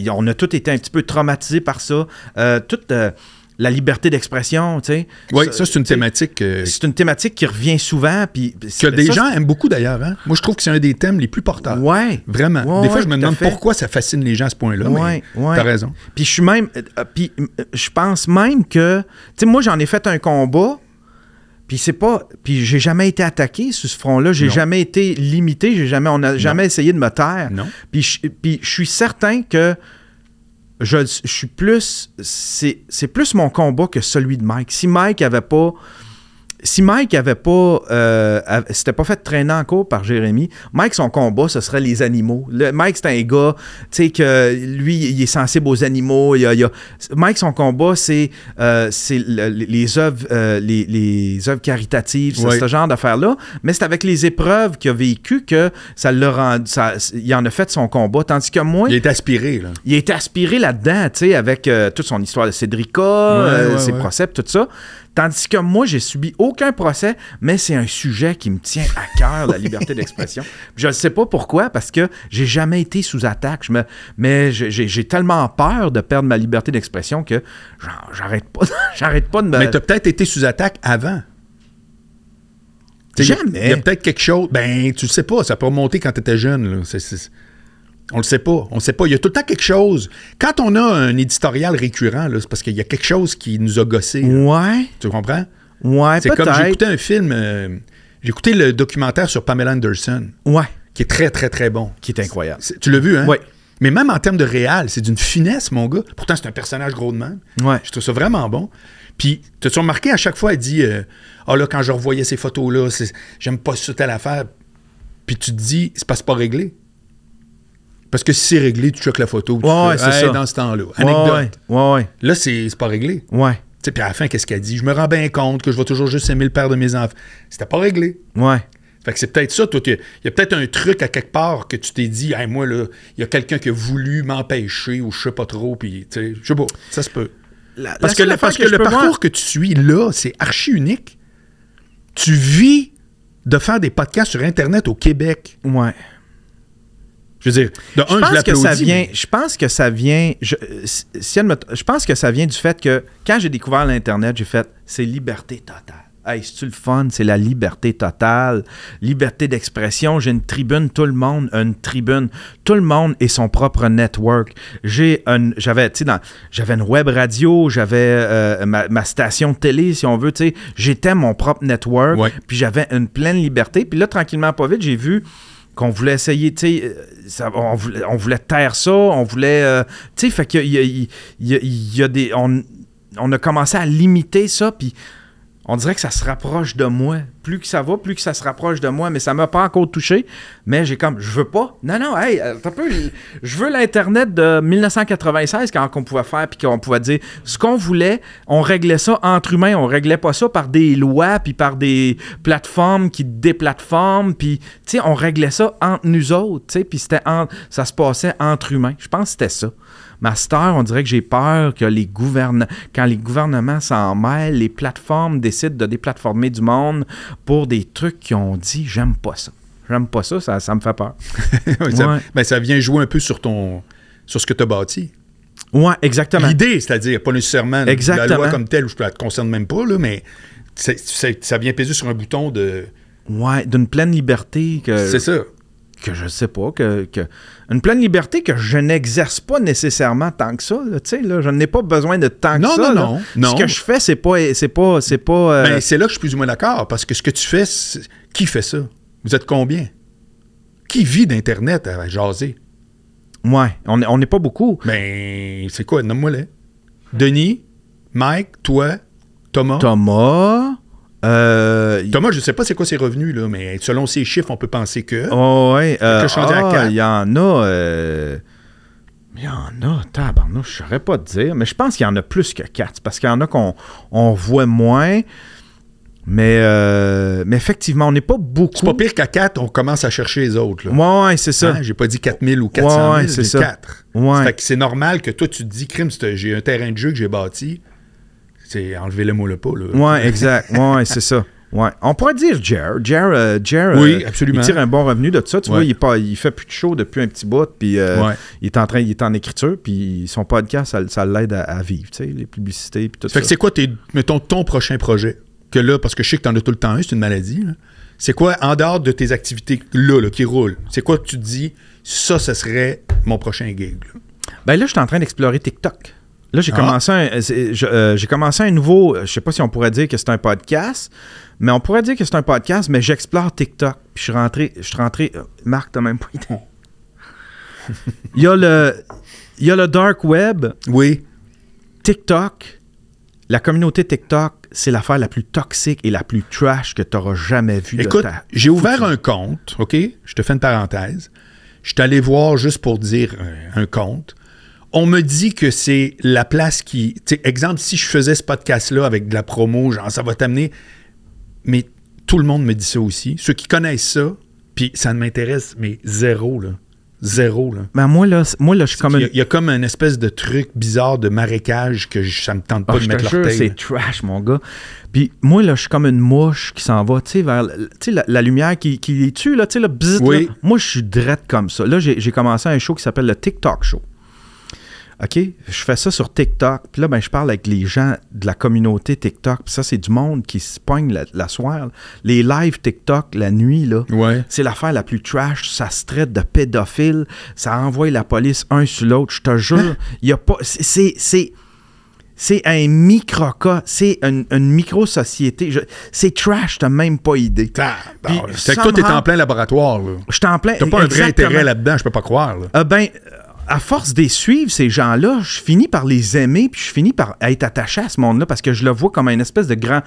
on a tous été un petit peu traumatisés par ça. Euh, tout, euh, la liberté d'expression, tu sais. Oui, ça, c'est une thématique euh, C'est une thématique qui revient souvent. Puis que des ça, gens aiment beaucoup d'ailleurs. Hein? Moi, je trouve que c'est un des thèmes les plus porteurs. Vraiment. Ouais, des fois, ouais, je me demande pourquoi ça fascine les gens à ce point-là. Mais ouais. T'as raison. Puis je suis même. puis je pense même que. Tu sais, moi, j'en ai fait un combat. Puis c'est pas. Puis j'ai jamais été attaqué sur ce front-là. J'ai jamais été limité. J'ai jamais. On n'a jamais essayé de me taire. Non. Puis je, puis je suis certain que. Je, je suis plus. C'est c'est plus mon combat que celui de Mike. Si Mike avait pas. Si Mike avait pas. Euh, s'était pas fait traîner en cours par Jérémy, Mike, son combat, ce serait les animaux. Le- Mike, c'est un gars, tu sais, que lui, il est sensible aux animaux. Il y a- il y a- Mike, son combat, c'est euh, c'est le- les œuvres euh, les, les œuvres caritatives, c'est Ouais. ce genre d'affaires-là. Mais c'est avec les épreuves qu'il a vécu que ça l'a rendu. Ça, il en a fait son combat. Tandis que moi, Il est aspiré, là. il été aspiré là-dedans, tu sais, avec euh, toute son histoire de Cédrica, ouais, ses ouais. procès, tout ça. Tandis que moi, j'ai subi aucun procès, mais c'est un sujet qui me tient à cœur, la liberté d'expression. Je ne sais pas pourquoi, parce que j'ai jamais été sous attaque. Je me, mais j'ai- tellement peur de perdre ma liberté d'expression que j'arrête pas, j'arrête pas de me. Mais t'as peut-être été sous attaque avant. Jamais. Il y a, peut-être quelque chose. Ben, tu le sais pas. Ça peut remonter quand tu étais jeune. Là. On le sait pas. On le sait pas. Il y a tout le temps quelque chose. Quand on a un éditorial récurrent, c'est parce qu'il y a quelque chose qui nous a gossé. là. Ouais, Tu comprends? ouais, C'est comme peut-être. j'écoutais un film. euh, j'ai écouté le documentaire sur Pamela Anderson, Ouais, qui est très, très, très bon. qui est incroyable. Tu l'as vu, hein? Ouais. Mais même en termes de réel, c'est d'une finesse, mon gars. Pourtant, c'est un personnage gros de même. Ouais. Je trouve ça vraiment bon. Puis, t'as-tu remarqué, à chaque fois, elle dit euh, Ah là, quand je revoyais ces photos-là, j'aime pas ça, telle affaire. Puis tu te dis C'est c'est pas réglé. Parce que si c'est réglé, tu checkes la photo. tu Ouais, fais, ouais, c'est Hey, ça. dans ce temps-là. Anecdote. Ouais, ouais. Là, c'est c'est pas réglé. Ouais, Tu sais, puis à la fin, qu'est-ce qu'elle dit? Je me rends bien compte que je vais toujours juste aimer le père de mes enfants. C'était pas réglé. ouais. Fait que c'est peut-être ça, toi. Il y a peut-être un truc à quelque part que tu t'es dit, hey, moi, là, il y a quelqu'un qui a voulu m'empêcher ou je sais pas trop, puis, tu sais, je sais pas, ça se peut. La- Parce la que, parce que le voir- parcours que tu suis là, c'est archi unique. Tu vis de faire des podcasts sur Internet au Québec. Ouais. Je veux dire, de Je un, je pense que ça vient. Je pense que ça vient. Je, si elle me- je pense que ça vient du fait que quand j'ai découvert l'internet, j'ai fait c'est liberté totale. Hey, c'est-tu le fun? C'est la liberté totale. Liberté d'expression. J'ai une tribune, tout le monde a une tribune. Tout le monde est son propre network. J'ai j'avais, tu sais, j'avais une web radio, j'avais euh, ma, ma station de télé, si on veut, tu sais. J'étais mon propre network. Ouais. Puis j'avais une pleine liberté. Puis là, tranquillement, pas vite, j'ai vu qu'on voulait essayer, tu sais, euh, on, voulait, on voulait taire ça, on voulait, euh, tu sais, fait qu'il y y a des, on, on a commencé à limiter ça, puis on dirait que ça se rapproche de moi. Plus que ça va, plus que ça se rapproche de moi, mais ça m'a pas encore touché. Mais j'ai comme, je veux pas. Non, non, hey, euh, peu, je veux l'Internet de 1996 quand on pouvait faire, puis qu'on pouvait dire ce qu'on voulait, on réglait ça entre humains, on réglait pas ça par des lois, puis par des plateformes qui déplatforment, puis, tu on réglait ça entre nous autres, tu sais, puis ça se passait entre humains. Je pense que c'était ça. Master, on dirait que j'ai peur que les gouvernements, quand les gouvernements s'en mêlent, les plateformes décident de déplatformer du monde pour des trucs qui ont dit j'aime pas ça. J'aime pas ça, ça, ça me fait peur. Ça, Ouais. ben, ça vient jouer un peu sur ton sur ce que tu as bâti. Ouais, exactement. L'idée, c'est-à-dire, pas nécessairement la Exactement. loi comme telle, ou je ne te concerne même pas, là, mais ça vient peser sur un bouton de. Ouais, d'une pleine liberté que, C'est ça. Que je sais pas, que, que- une pleine liberté que je n'exerce pas nécessairement tant que ça. Là, tu sais, là, je n'ai pas besoin de tant Non, que ça. non, là. non, non. Ce que je fais, c'est pas, c'est pas, c'est pas. euh, Ben, c'est là que je suis plus ou moins d'accord, parce que ce que tu fais, qui fait ça? Vous êtes combien? Qui vit d'Internet à jaser? ouais, on n'est on n'est pas beaucoup. Ben, c'est quoi? Nomme-moi-les. Denis, Mike, toi, Thomas? Thomas. Euh, Thomas, je sais pas c'est quoi ses revenus, là, mais selon ses chiffres, on peut penser que. Oh, ouais. euh, ah. Il y en a. euh, Il y en a, tabarnouche, je saurais pas te dire, mais je pense qu'il y en a plus que 4, parce qu'il y en a qu'on on voit moins, mais, euh, mais effectivement, on n'est pas beaucoup. C'est pas pire qu'à 4, on commence à chercher les autres. Là. Ouais, ouais, c'est ça. Hein, J'ai pas dit 4000 ou 400 000, Ouais, c'est dit ça. 4. Ouais. Fait que c'est normal que toi, tu te dis, crime, j'ai un terrain de jeu que j'ai bâti. C'est enlever le mot le pas. Là. Ouais, exact. Ouais, c'est ça. Ouais. On pourrait dire Jer. Jer, euh, Jer, Oui, euh, absolument. il tire un bon revenu de ça. Tu Ouais. vois, il, est pas, il fait plus de show depuis un petit bout, puis euh, Ouais. il est en train, il est en écriture, puis son podcast, ça, ça l'aide à, à vivre, tu sais, les publicités, puis tout Fait ça. que c'est quoi, tes, mettons, ton prochain projet? Que là, parce que je sais que tu en as tout le temps un, c'est une maladie. C'est quoi, en dehors de tes activités là, là, qui roulent, c'est quoi que tu te dis, ça, ce serait mon prochain gig? là? Ben là, je suis en train d'explorer TikTok. Là, j'ai Ah. commencé, un, je- euh, j'ai commencé un nouveau, euh, je sais pas si on pourrait dire que c'est un podcast, mais on pourrait dire que c'est un podcast, mais j'explore TikTok. Puis je suis rentré, je suis rentré, euh, Marc, t'as même pas idée. Il y a le, il y a le dark web, Oui. TikTok, la communauté TikTok, c'est l'affaire la plus toxique et la plus trash que tu auras jamais vue. Écoute, j'ai ouvert un compte, OK? Je te fais une parenthèse. Je suis allé voir juste pour dire un, un compte. On me dit que c'est la place qui. Exemple, si je faisais ce podcast-là avec de la promo, genre, ça va t'amener. Mais tout le monde me dit ça aussi. Ceux qui connaissent ça, puis ça ne m'intéresse, mais zéro, là. Zéro, là. Ben moi, là, moi, là, je suis comme Il y, une... a, il y a comme une espèce de truc bizarre de marécage que je- ça me tente pas Ah, de je mettre te l'orteil. c'est trash, mon gars. Puis moi, là, je suis comme une mouche qui s'en va, tu sais, vers tu sais, la, la lumière qui, qui les tue, là, tu sais, le bzzzt, Oui. là. Moi, je suis drette comme ça. Là, j'ai commencé un show qui s'appelle le TikTok Show. OK? Je fais ça sur TikTok. Puis là, ben, je parle avec les gens de la communauté TikTok. Puis ça, c'est du monde qui se pogne la, la soirée. Les lives TikTok, la nuit, là, Ouais. c'est l'affaire la plus trash. Ça se traite de pédophile. Ça envoie la police un sur l'autre. Je te jure, il y a pas. c'est- C'est. c'est un microcas, c'est une, une micro-société. Je- C'est trash, t'as même pas idée. C'est que toi, t'es en plein laboratoire, là. Je t'en plains. T'as pas un vrai intérêt là-dedans, je peux pas croire, là. Euh, ben, à force de suivre ces gens-là, je finis par les aimer, puis je finis par être attaché à ce monde-là parce que je le vois comme un espèce de grand.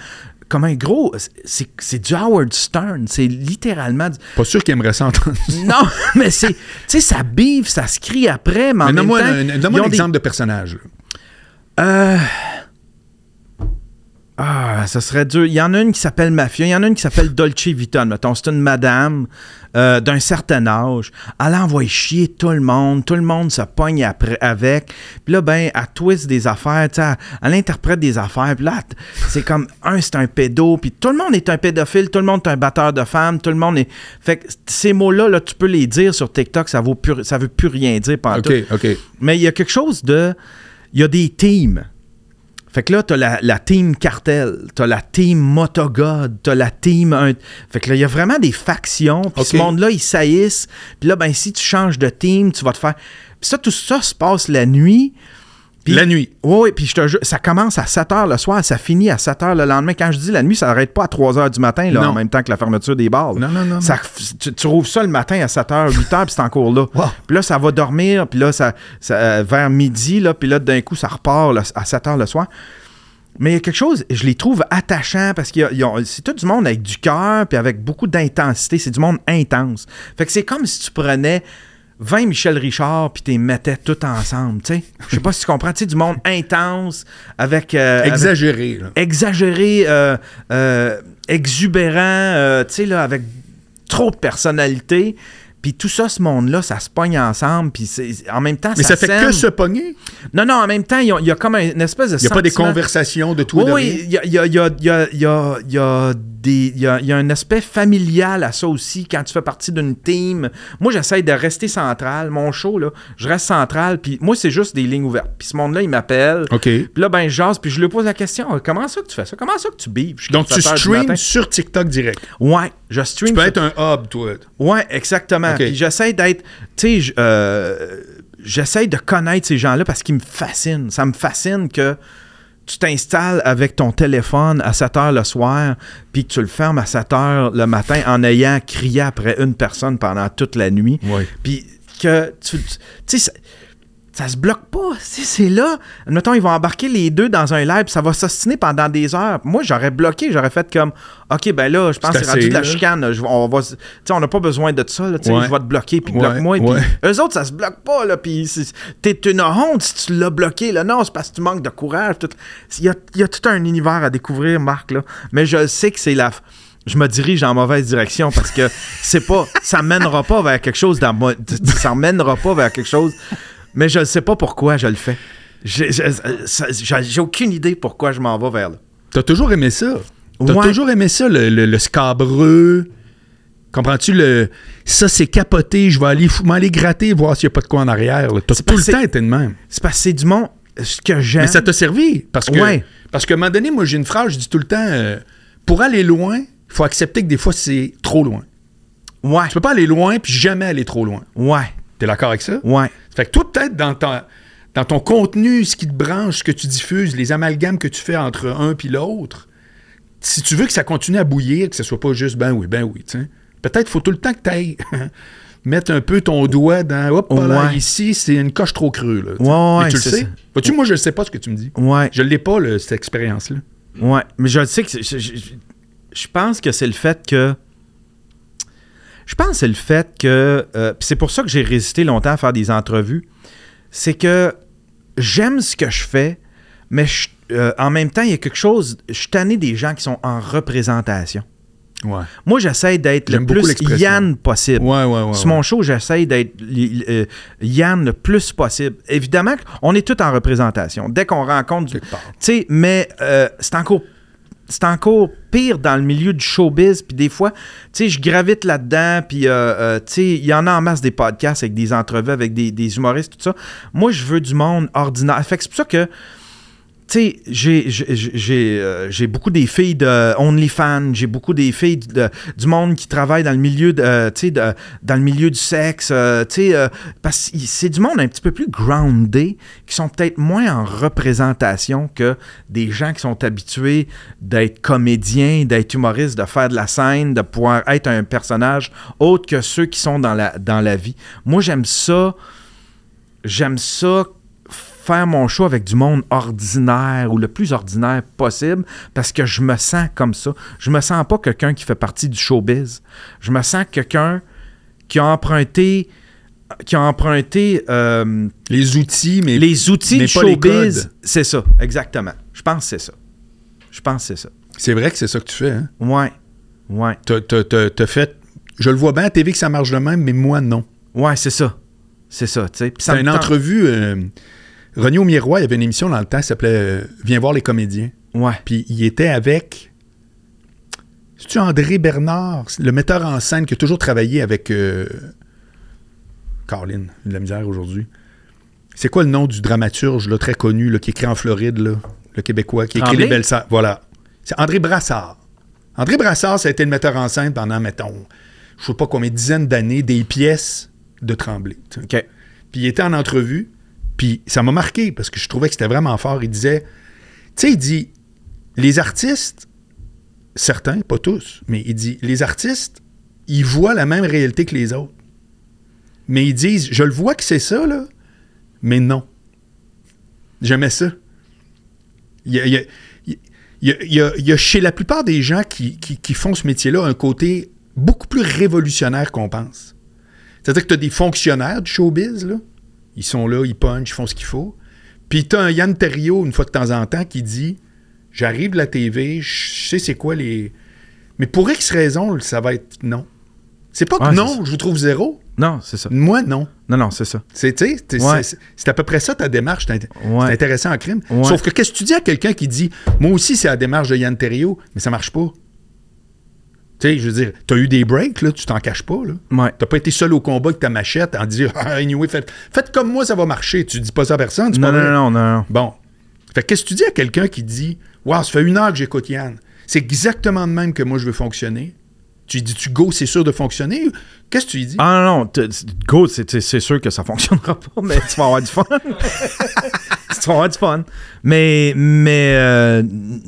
Comme un gros. C'est du Howard Stern. C'est littéralement. du- Pas sûr qu'il aimerait ça entendre. Non, mais c'est. Tu sais, ça bive, ça se crie après, mais en Mais même Donne-moi temps. un, ils donne-moi un ont des- exemple de personnage. là. Euh. Ah, ça serait dur. Il y en a une qui s'appelle Mafia, il y en a une qui s'appelle Dolce Vita, mettons. C'est une madame euh, d'un certain âge. Elle envoie chier tout le monde. Tout le monde se pogne après, avec. Puis là, ben, elle twist des affaires, tu sais, elle, elle interprète des affaires. Puis là, c'est comme, un, c'est un pédo. Puis tout le monde est un pédophile. Tout le monde est un batteur de femmes. Tout le monde est... Fait que ces mots-là, là, tu peux les dire sur TikTok. Ça vaut plus, ça veut plus rien dire pendant OK, OK. mais il y a quelque chose de. Il y a des teams. Fait que là, t'as la, la team cartel, t'as la team Motogod, t'as la team. un- Fait que là, il y a vraiment des factions. Puis ce monde-là, ils saillissent. Puis là, ben, si tu changes de team, tu vas te faire. Puis ça, tout ça se passe la nuit. La nuit. Oui, oui, puis je te jure, ça commence à 7 h le soir, ça finit à 7 h le lendemain. Quand je dis la nuit, ça n'arrête pas à 3 h du matin, là, Non. en même temps que la fermeture des bars. là. Non, non, non, Ça, tu, tu rouvres ça le matin à 7 h, 8 h, puis c'est encore là. Wow. Puis là, ça va dormir, puis là, ça, ça, euh, vers midi, là, puis là, d'un coup, ça repart là, à 7 h le soir. Mais il y a quelque chose, je les trouve attachants parce que c'est tout du monde avec du cœur puis avec beaucoup d'intensité. C'est du monde intense. Fait que c'est comme si tu prenais 20 Michel Richard puis tu les mettais tout ensemble, tu sais. Je sais pas si tu comprends, tu sais, du monde intense avec... euh, avec- Exagéré, là. exagéré, euh, euh, exubérant, tu sais, là, avec trop de personnalité. Puis tout ça, ce monde-là, ça se pogne ensemble. Puis en même temps, Mais ça, fait que se pogner? Non, non, en même temps, il y a, il y a comme un- une espèce de Il n'y a pas des conversations de tout et Oui, de oui, il y a, y a- il y a- il y a- des- il y y un aspect familial à ça aussi quand tu fais partie d'une team. Moi, j'essaie de rester central. Mon show, là, je reste central. Puis moi, c'est juste des lignes ouvertes. Puis ce monde-là, il m'appelle. OK. Puis là, ben, je jase, puis je lui pose la question comment ça que tu fais ça? Comment ça que tu bives Donc, tu 7 heures du streams sur TikTok direct. Ouais, je stream. Tu peux sur- être un hub, toi. Ouais, exactement. Puis j'essaie d'être. Tu sais, euh, j'essaie de connaître ces gens-là parce qu'ils me fascinent. Ça me fascine que tu t'installes avec ton téléphone à 7 heures le soir, puis que tu le fermes à 7 heures le matin en ayant crié après une personne pendant toute la nuit. Oui. Puis que tu. Tu sais, ça, se bloque pas. C'est là. Admettons, ils vont embarquer les deux dans un live, ça va s'ostiner pendant des heures. Moi, j'aurais bloqué, j'aurais fait comme OK, ben là, je pense que C'est rendu de la là. chicane. Je- on va, n'a pas besoin de ça. Là, Ouais. Je vais te bloquer, puis Ouais, bloque-moi. ouais. Eux autres, ça se bloque pas. Là, puis t'es une honte si tu l'as bloqué. Là. Non, c'est parce que tu manques de courage. Il y a, il y a tout un univers à découvrir, Marc. Là. Mais je sais que c'est la. Je me dirige en mauvaise direction parce que c'est pas. Ça mènera pas vers quelque chose dans Ça mènera pas vers quelque chose. Mais je ne sais pas pourquoi je le fais. J'ai aucune idée pourquoi je m'en vais vers là. T'as toujours aimé ça? T'as Ouais. toujours aimé ça, le, le- le scabreux? Comprends-tu? le Ça, c'est capoté. Je vais aller m'aller gratter, voir s'il n'y a pas de quoi en arrière. T'as C'est tout le temps été de même. C'est parce que c'est du monde. Ce que j'aime. Mais ça t'a servi. Parce que, Ouais. parce qu'à un moment donné, moi, j'ai une phrase, je dis tout le temps euh, pour aller loin, il faut accepter que des fois, c'est trop loin. Ouais. Tu peux pas aller loin puis jamais aller trop loin. Ouais. T'es d'accord avec ça? Ouais. Fait que toi, peut-être dans ton, dans ton contenu, ce qui te branche, ce que tu diffuses, les amalgames que tu fais entre un puis l'autre, si tu veux que ça continue à bouillir, que ce soit pas juste ben oui, ben oui, tu peut-être faut tout le temps que tu ailles mettre un peu ton doigt dans hop là, Ouais. ici, c'est une coche trop creux. Là, tu. Ouais, tu le sais. Vois-tu, moi, je ne sais pas ce que tu me dis. Ouais. Je l'ai pas, là, cette expérience-là. Ouais. Mais je sais que. c'est- Je, je- je pense que c'est le fait que. Je pense que c'est le fait que. euh, c'est pour ça que j'ai résisté longtemps à faire des entrevues. C'est que j'aime ce que je fais, mais je- euh, en même temps, il y a quelque chose. Je suis tanné des gens qui sont en représentation. Ouais. Moi, j'essaie d'être le plus. Yann possible. Ouais, ouais, ouais. Sur mon show, j'essaie d'être euh, Yann le plus possible. Évidemment, on est tous en représentation. Dès qu'on rencontre du. Tu sais, mais euh, c'est encore. C'est encore pire dans le milieu du showbiz. Puis des fois, tu sais, je gravite là-dedans. Puis, euh, euh, tu sais, il y en a en masse des podcasts avec des entrevues, avec des, des humoristes, tout ça. Moi, je veux du monde ordinaire. Fait que c'est pour ça que tu euh, j'ai beaucoup des filles de OnlyFans, j'ai beaucoup des filles de- du monde qui travaillent dans le milieu de, euh, de- dans le milieu du sexe, euh, parce que c'est du monde un petit peu plus groundé, qui sont peut-être moins en représentation que des gens qui sont habitués d'être comédiens, d'être humoristes, de faire de la scène, de pouvoir être un personnage autre que ceux qui sont dans la, dans la vie. Moi, j'aime ça, j'aime ça faire mon show avec du monde ordinaire ou le plus ordinaire possible parce que je me sens comme ça. Je me sens pas quelqu'un qui fait partie du showbiz. Je me sens quelqu'un qui a emprunté qui a emprunté euh, Les outils, mais. les outils mais du showbiz. C'est ça, exactement. Je pense que c'est ça. Je pense que c'est ça. C'est vrai que c'est ça que tu fais, hein? Ouais. Ouais. T'as- fait. Je le vois bien à TV que ça marche de même, mais moi, non. Ouais, c'est ça. C'est ça, tu sais. C'est une entrevue. Euh, René Miroir, il y avait une émission dans le temps qui s'appelait euh, Viens voir les comédiens. Ouais. Puis il était avec. C'est-tu André Bernard, le metteur en scène qui a toujours travaillé avec. Euh, Caroline, de la misère aujourd'hui. C'est quoi le nom du dramaturge là, très connu là, qui écrit en Floride, là, le Québécois, qui écrit? Les Belles Sœurs? Voilà. C'est André Brassard. André Brassard, ça a été le metteur en scène pendant, mettons, je sais pas combien, dizaines d'années, des pièces de Tremblay. Puis il était en entrevue, puis ça m'a marqué parce que je trouvais que c'était vraiment fort. Il disait, tu sais, il dit, les artistes, certains, pas tous, mais il dit, les artistes, ils voient la même réalité que les autres. Mais ils disent, je le vois que c'est ça, là, mais non. J'aimais ça. Il y a, y a- chez la plupart des gens qui, qui- qui font ce métier-là un côté beaucoup plus révolutionnaire qu'on pense. C'est-à-dire que tu as des fonctionnaires du showbiz, là. Ils sont là, ils punchent, ils font ce qu'il faut. Puis tu as un Yann Terriot, une fois de temps en temps, qui dit J'arrive de la TV, je sais c'est quoi les. Mais pour X raison, ça va être non. C'est pas que Ouais, non, je vous trouve zéro. Non, c'est ça. Moi, non. Non, non, c'est ça. C'est Ouais. à peu près ça ta démarche. C'est Ouais. intéressant en crime. Sauf que qu'est-ce que tu dis à quelqu'un qui dit Moi aussi, c'est la démarche de Yann Terriot, mais ça marche pas? Tu sais, je veux dire, tu as eu des breaks, là, tu t'en caches pas. Là. Ouais. T'as pas été seul au combat avec ta machette en disant Ah, anyway, faites, faites comme moi, ça va marcher. Tu dis pas ça à personne. Non, non, non, non, non. Bon. Fait que qu'est-ce que tu dis à quelqu'un qui dit Waouh, ça fait une heure que j'écoute Yann. C'est exactement de même que moi je veux fonctionner. Tu lui dis tu go, c'est sûr de fonctionner. Qu'est-ce que tu lui dis? Ah non, non, go, c'est- sûr que ça fonctionnera pas, mais tu vas avoir du fun. tu vas avoir du fun. Mais, mais euh,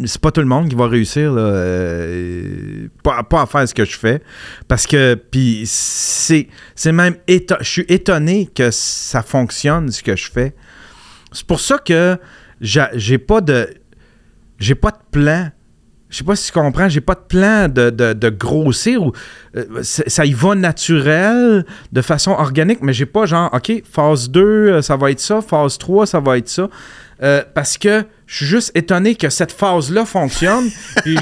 c'est pas tout le monde qui va réussir là, euh, pas, pas à faire ce que je fais. Parce que, puis c'est même, je suis étonné que ça fonctionne ce que je fais. C'est pour ça que j'a- j'ai pas de j'ai pas de plan. Je sais pas si tu comprends, j'ai pas de plan de, de- de grossir ou euh, ça y va naturel, de façon organique, mais j'ai pas genre, OK, phase 2, euh, ça va être ça, phase 3, ça va être ça. Euh, parce que je suis juste étonné que cette phase-là fonctionne. tu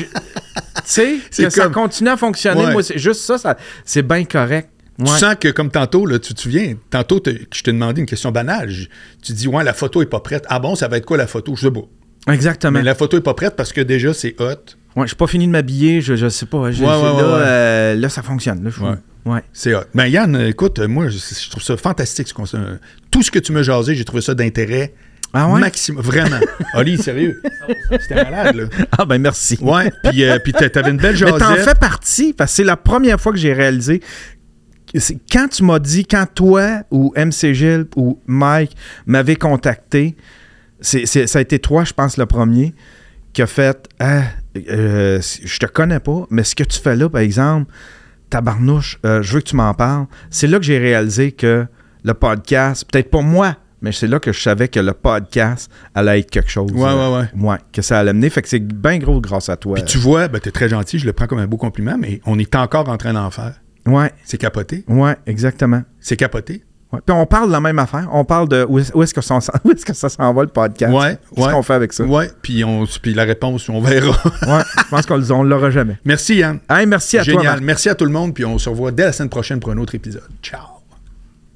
sais, que ça continue à fonctionner. Ouais. Moi, c'est juste ça, ça c'est bien correct. Tu Ouais. sens que, comme tantôt, là, tu te souviens, tantôt, je t'ai demandé une question banale. Je- tu dis, ouais, la photo est pas prête. Ah bon, ça va être quoi la photo? Je sais pas. Exactement. Mais la photo est pas prête parce que déjà, c'est hot. Ouais, j'ai pas fini de m'habiller, je, je sais pas. je- Ouais, ouais, là, euh, là, ça fonctionne. Là, je Ouais. ouais. C'est hot. Ben Yann, écoute, moi, je, je trouve ça fantastique. ce Tout ce que tu m'as jasé, j'ai trouvé ça d'intérêt Ah ouais? maximum. Vraiment. Oli, sérieux. C'était malade, là. Ah ben merci. Ouais, puis euh, puis t'a- t'avais une belle Mais t'en jasette. fais partie, parce que c'est la première fois que j'ai réalisé. Quand tu m'as dit, quand toi ou MC Gilles ou Mike m'avaient contacté, c'est, c'est- ça a été toi, je pense, le premier, qui a fait Ah, euh, Je te connais pas, mais ce que tu fais là, par exemple, tabarnouche, euh, je veux que tu m'en parles. C'est là que j'ai réalisé que le podcast, peut-être pas moi, mais c'est là que je savais que le podcast allait être quelque chose. Ouais, euh, ouais, ouais. ouais, que ça allait mener. Fait que c'est bien gros grâce à toi. Puis tu vois, ben, t'es très gentil, je le prends comme un beau compliment, mais on est encore en train d'en faire. Ouais, C'est capoté. ouais, exactement. C'est capoté. Ouais. Puis on parle de la même affaire. On parle de où est- est-ce que, ça est-ce que ça s'en va le podcast? Ouais, Qu'est-ce ouais. qu'on fait avec ça? Ouais, puis, on, puis la réponse, on verra. Ouais, je pense qu'on ne l'aura jamais. Merci, Yann. Hey, merci à toi, Génial. Merci à tout le monde, puis on se revoit dès la semaine prochaine pour un autre épisode. Ciao.